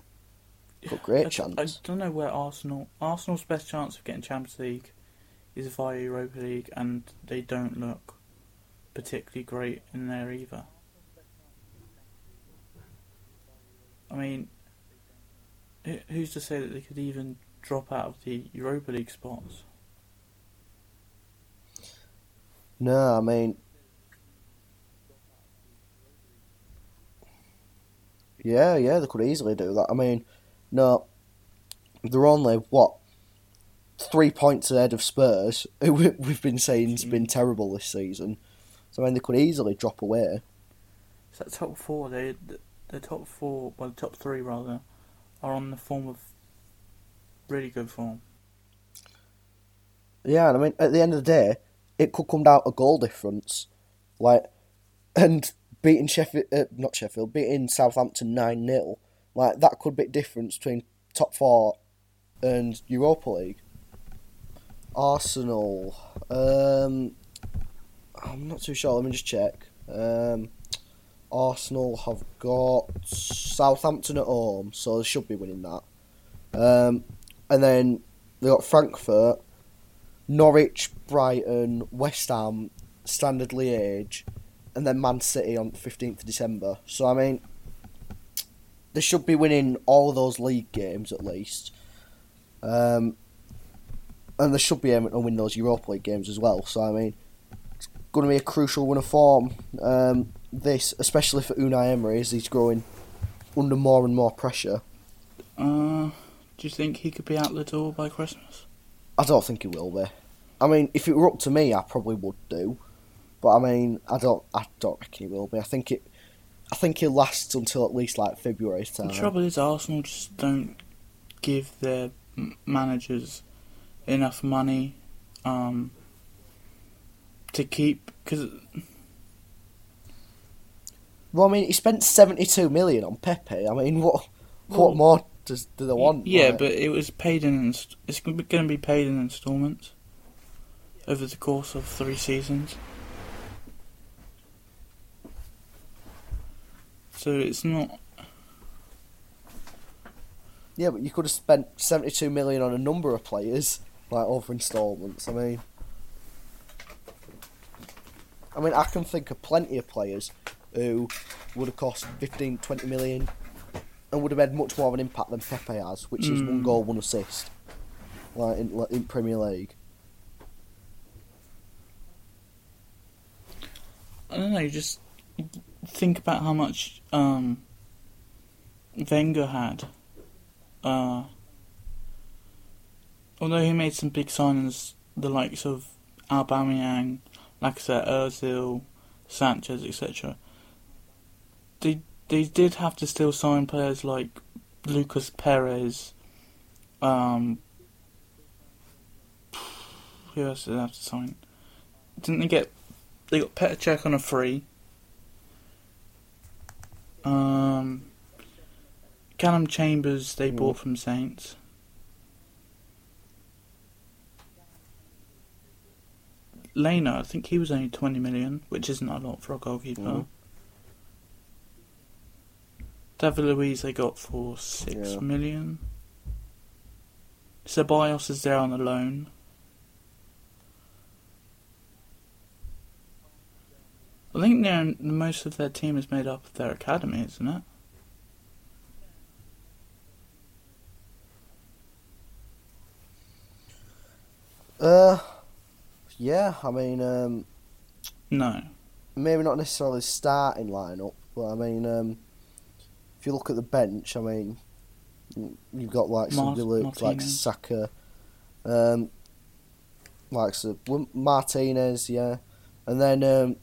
got great I, chance. I don't know where Arsenal Arsenal's best chance of getting Champions League is via Europa League, and they don't look particularly great in there either. I mean, who's to say that they could even drop out of the Europa League spots? No, I mean, yeah, yeah, they could easily do that. I mean, no, they're only what three points ahead of Spurs, who we- we've been saying's been mm. terrible this season. So I mean, they could easily drop away. It's that top four. They the, the top four, well, the top three rather, are on the form of really good form. Yeah, and I mean, at the end of the day, it could come down to goal difference, like, and beating Sheffield, uh, not Sheffield, beating Southampton nine 0 Like that could be the difference between top four and Europa League. Arsenal. Um, I'm not too sure. Let me just check. Um, Arsenal have got Southampton at home, so they should be winning that. Um, and then they got Frankfurt, Norwich, Brighton, West Ham, Standard Liège, and then Man City on 15th of December. So, I mean, they should be winning all those league games at least. Um, and they should be aiming to win those Europa League games as well. So, I mean, it's going to be a crucial run of form. Um, this, especially for Unai Emery, as he's growing under more and more pressure. Uh, do you think he could be out the door by Christmas? I don't think he will be. I mean, if it were up to me, I probably would do. But I mean, I don't. I don't reckon he will be. I think it. I think he'll last until at least like February time. The trouble is, Arsenal just don't give their managers enough money um, to keep because. Well, I mean, he spent seventy-two million on Pepe. I mean, what what Well, more does do they want? Yeah, Like, but it was paid in. Inst- it's going to be paid in instalments over the course of three seasons. So it's not. yeah, but you could have spent seventy-two million on a number of players, like over instalments. I mean, I mean, I can think of plenty of players who would have cost 15, 20 million and would have had much more of an impact than Pepe has, which is one Mm. goal, one assist, like in, like in Premier League. I don't know. Just think about how much um, Wenger had. Uh, although he made some big signings, the likes of Aubameyang, Lacazette, Özil, Sanchez, etc. They they did have to still sign players like Lucas Perez. Um, who else did they have to sign? Didn't they get they got Petr Cech on a free. Um, Callum Chambers they Mm. bought from Saints. Leno, I think he was only 20 million, which isn't a lot for a goalkeeper. Mhm. David Luiz they got for six Yeah. million. Ceballos is there on a loan. I think they're, most of their team is made up of their academy, isn't it? Uh, yeah, I mean, um, No. maybe not necessarily starting lineup, but I mean, um, if you look at the bench, I mean, you've got like some Mar- Villa, like. Saka, um, like so, Martinez, yeah, and then um,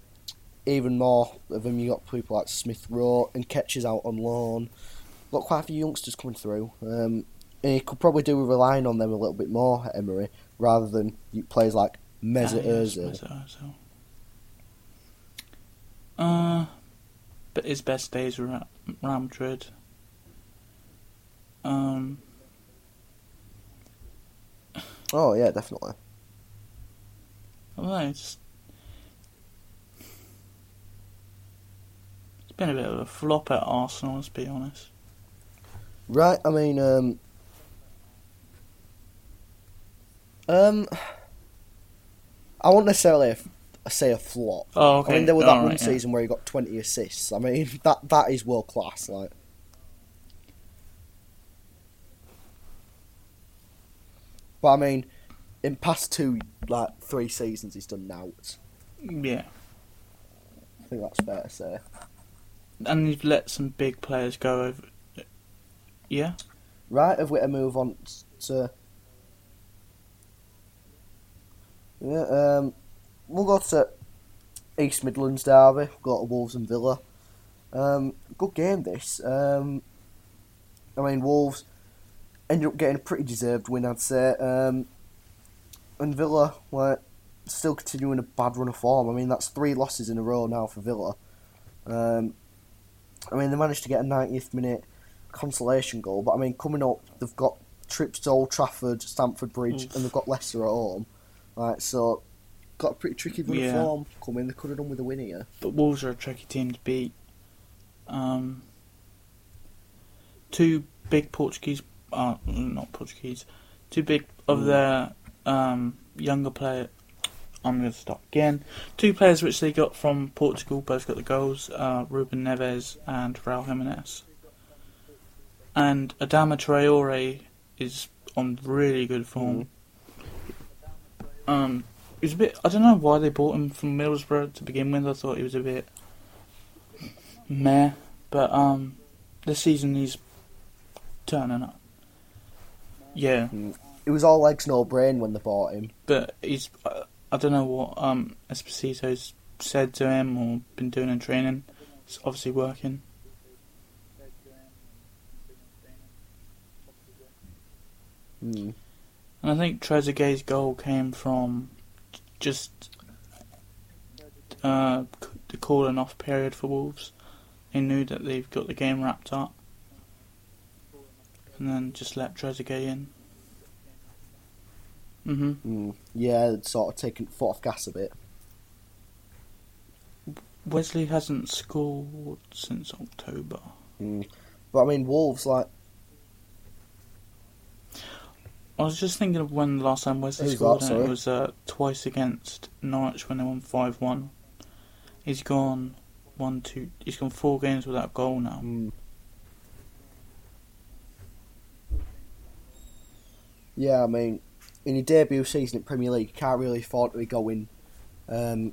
even more of them, you got people like Smith Rowe and Ketches out on loan. Got quite a few youngsters coming through. Um, and he could probably do with relying on them a little bit more, Emery, rather than players like Ah. Mesut Ozil. Uh, but his best days were at Real Madrid. Um, Oh yeah, definitely. I don't know, it's, it's been a bit of a flop at Arsenal, let's be honest. Right, I mean, um, um, I won't necessarily f- say a flop. Oh, okay. I mean, there was that one alright, yeah. season where he got twenty assists. I mean, that that is world class. Like, but I mean, in past two, like three seasons, he's done nought. Yeah. I think that's fair to say. And you've let some big players go over. Yeah? Right, have we to move on to? Yeah, um, we'll go to East Midlands derby. Go to Wolves and Villa. Um, good game this. Um, I mean Wolves ended up getting a pretty deserved win, I'd say. Um, and Villa were still continuing a bad run of form. I mean that's three losses in a row now for Villa. Um, I mean, they managed to get a 90th minute consolation goal, but I mean, coming up, they've got trips to Old Trafford, Stamford Bridge, Oof. and they've got Leicester at home. Right, so got a pretty tricky run Yeah. of form coming. They could have done with a win here. But Wolves are a tricky team to beat. Um, two big Portuguese, uh, not Portuguese, two big of Mm. their um, younger player. I'm going to stop again. Two players which they got from Portugal both got the goals: uh, Ruben Neves and Raul Jimenez. And Adama Traore is on really good form. Um, he was a bit. I don't know why they bought him from Middlesbrough to begin with. I thought he was a bit meh, but um, this season he's turning up. Yeah, It was all legs, no brain when they bought him. but he's. Uh, I don't know what um Esposito's said to him or been doing in training. It's obviously working. Mm. And I think Trezeguet's goal came from just uh, the calling off period for Wolves. They knew that they've got the game wrapped up, and then just let Trezeguet in. Mhm. Mm. Yeah, it's sort of taken foot off gas a bit. Wesley hasn't scored since October. Mm. But I mean, Wolves like I was just thinking of when the last time Wesley Who's scored, that, and it sorry? was uh, twice against Norwich when they won five one. He's gone one two. He's gone four games without a goal now. Mm. Yeah, I mean, in your debut season in Premier League, you can't really afford to be going um,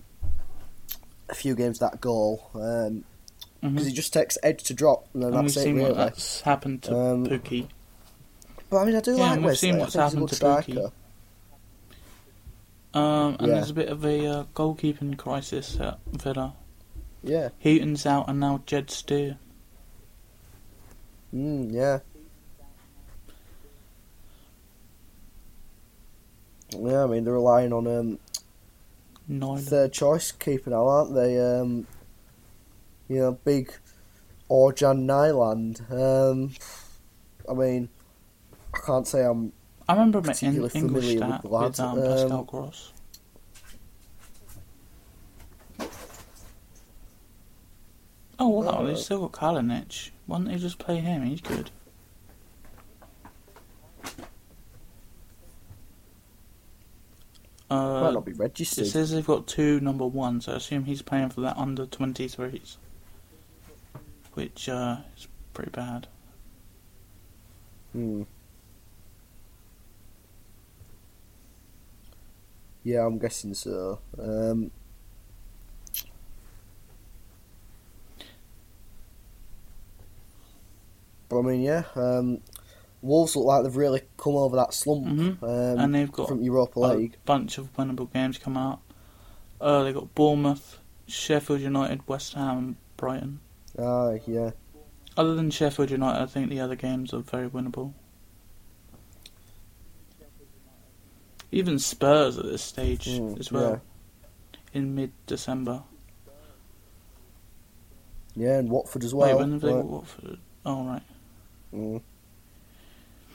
a few games that goal because Mhm. it just takes edge to drop, and then And we've that's it seen really. what that's happened to Um, Pukki. But I mean, I do Yeah, like we've seen what's happened to Pukki. Um, and yeah. there's a bit of a uh, goalkeeping crisis at Villa. Yeah, Heaton's out, and now Jed Steer. mm, yeah. Yeah, I mean they're relying on um, Nine. third choice keeper now, aren't they? Um, you know, big Orjan Nyland. Um, I mean, I can't say I'm. I remember him in particularly familiar with with, um, Um, Pascal Gross. Oh wow, Uh, they've still got Kalinic. Why don't they just play him? He's good. might Uh, not be registered. it says they've got two number ones. I assume he's playing for that under 23s, which uh, is pretty bad. Hmm. Yeah, I'm guessing so. Um, but I mean, yeah, um, Wolves look like they've really come over that slump Mhm. um, and they've got from Europa a League. bunch of winnable games coming up. Uh, they got Bournemouth, Sheffield United, West Ham, Brighton. Ah, yeah, Other than Sheffield United, I think the other games are very winnable. Even Spurs at this stage Mm, as well, in mid-December. yeah, and Watford as Wait, well. when have they got Watford? Oh right. mm.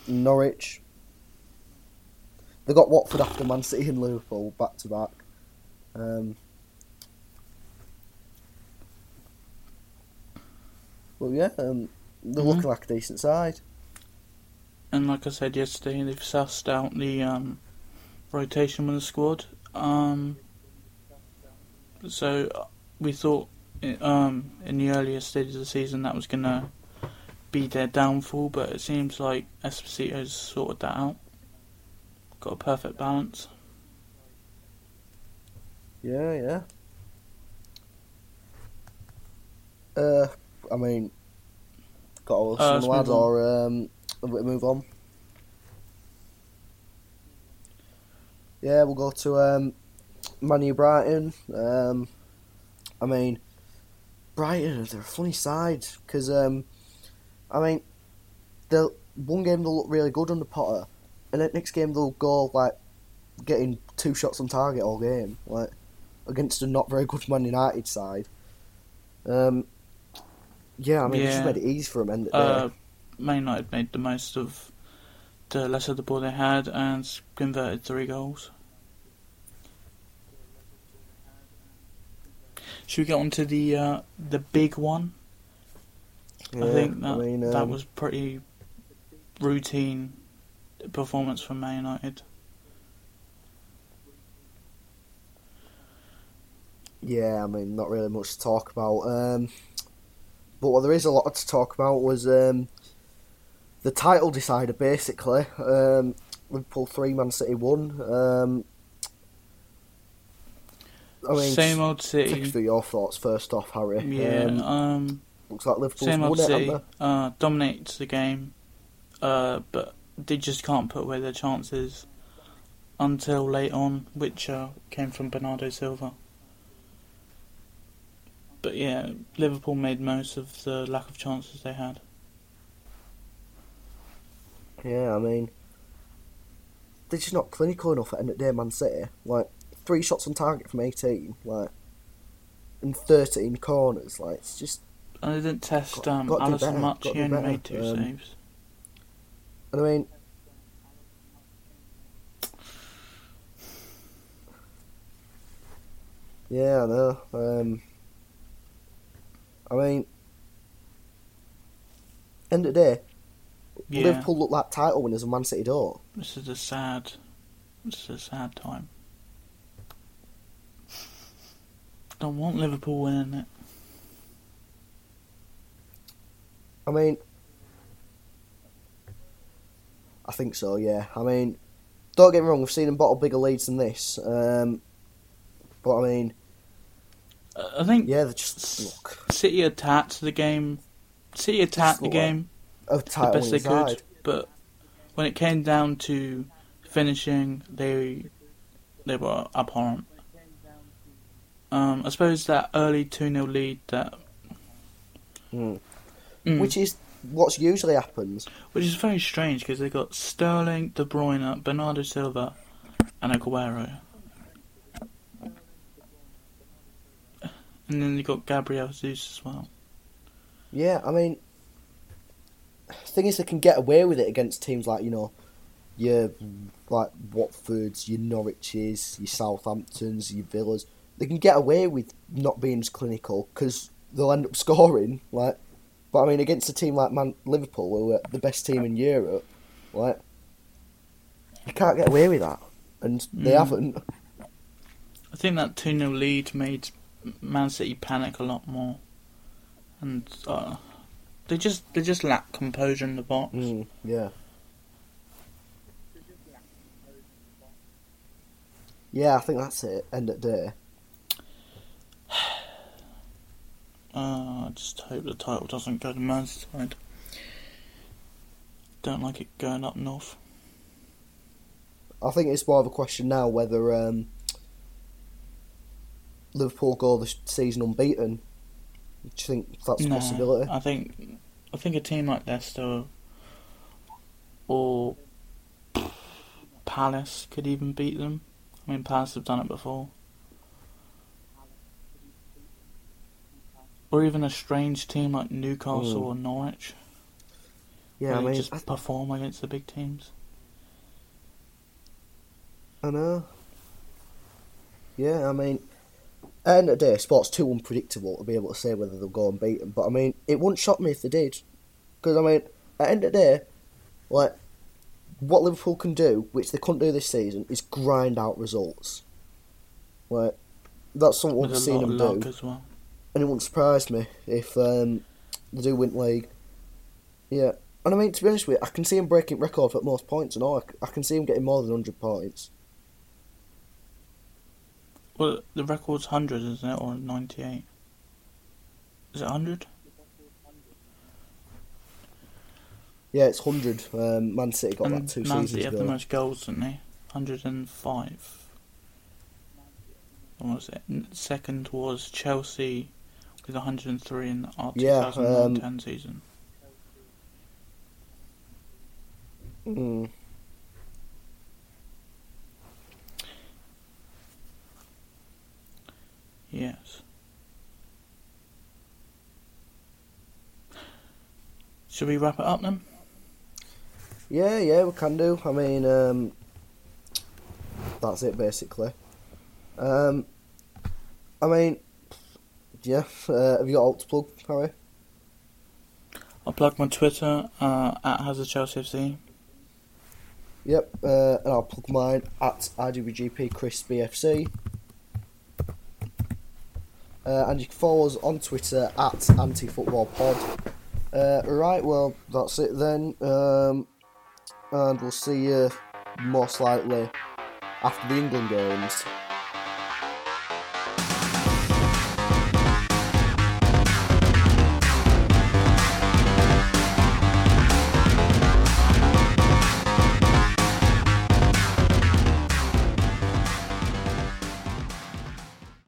Norwich. They got Watford after Man City and Liverpool back to back. Um, well, yeah, um, they're Mhm. looking like a decent side. And like I said yesterday, they've sussed out the um, rotation with the squad. Um, so uh, we thought um, in the earlier stages of the season that was going to be their downfall, but it seems like Esposito's sorted that out. Got a perfect balance. Yeah, yeah. Uh, I mean, got all Uh, some lad move on. or um, move on. Yeah, we'll go to um, Manu Brighton. Um, I mean, Brighton they're a funny side because um, I mean, they'll one game they'll look really good under Potter, and then next game they'll go like getting two shots on target all game, like against a not very good Man United side. Um, Yeah, I mean, they just made it easy for them. And Uh, Man United made the most of the less of the ball they had and converted three goals. Should we get on to the uh, the big one? yeah, I think that mean, that um, was pretty routine performance from Man United. Yeah, I mean, not really much to talk about. Um, but what there is a lot to talk about was um, the title decider, basically. Um, Liverpool 3, Man City 1. Um, I mean, Same old take City. through your thoughts first off, Harry. Yeah, Um, um, looks like Liverpool's same old it, City. haven't Uh, dominates the game, uh, but they just can't put away their chances until late on, which uh, came from Bernardo Silva. But yeah, Liverpool made most of the lack of chances they had. Yeah, I mean, they're just not clinical enough at the end of the day, Man City. Like, three shots on target from 18, like, and 13 corners. Like, it's just And they didn't test Got- um, got do much. got only made two Um, saves. And I mean, yeah, I know. Um, I mean, end of the day, Yeah, Liverpool look like title winners and Man City don't. this is a sad, this is a sad time. Don't want Liverpool winning it. I mean, I think so. Yeah. I mean, don't get me wrong. We've seen them bottle bigger leads than this. Um, but I mean, I think yeah, they just look City attacked the game. City attacked the game. like the best they could, side. but when it came down to finishing, they they were abhorrent. Um, I suppose that early two 0 lead that, Mm. Mm. Which is what's usually happens. which is very strange because they got Sterling, De Bruyne, Bernardo Silva, and Aguero, and then they got Gabriel Jesus as well. Yeah, I mean, thing is, they can get away with it against teams like you know, your like Watfords, your Norwiches, your Southamptons, your Villas. They can get away with not being as clinical because they'll end up scoring. Like, but I mean, against a team like Man Liverpool, who are the best team in Europe, like, you can't get away with that, and they Mm. haven't. I think that 2 0 lead made Man City panic a lot more. And uh, they just they just lack composure in the box. Mm, yeah. Yeah, I think that's it. End of day. Uh, I just hope the title doesn't go to Merseyside. Don't like it going up north. I think it's more of a question now whether um, Liverpool go the season unbeaten. Do you think that's a No, possibility? I think I think a team like Leicester or Palace could even beat them. I mean, Palace have done it before. Or even a strange team like Newcastle Mm. or Norwich. Yeah, I they mean, just I, perform against the big teams. I know. Yeah, I mean, end of the day, sport's too unpredictable to be able to say whether they'll go unbeaten. But I mean, it wouldn't shock me if they did, because I mean, at the end of the day, like what Liverpool can do, which they couldn't do this season, is grind out results. Like that's something With we've seen them do. well. and it wouldn't surprise me if um, they do win league. Yeah, and I mean to be honest with you, I can see him breaking record for most points and all. I I can see him getting more than hundred points. Well, the record's 100, isn't it? Or 98? Is it 100? Yeah, it's hundred. Um, Man City got that And two Man seasons City have the most goals, didn't they? 105. What was it? Second was Chelsea with 103 in our Yeah, 2009-10 um, season. Mm. Yes. Should we wrap it up then? Yeah, yeah, we can do. I mean, um, that's it basically. Um, I mean, yeah. Uh, have you got alt to plug, Harry? I'll plug my Twitter uh, at Hazard Chelsea FC. Yep, uh, and I'll plug mine at IWGP Chris BFC. Uh, and you can follow us on Twitter at AntiFootballPod. Uh, right, well, that's it then. Um, and we'll see you most likely after the England games.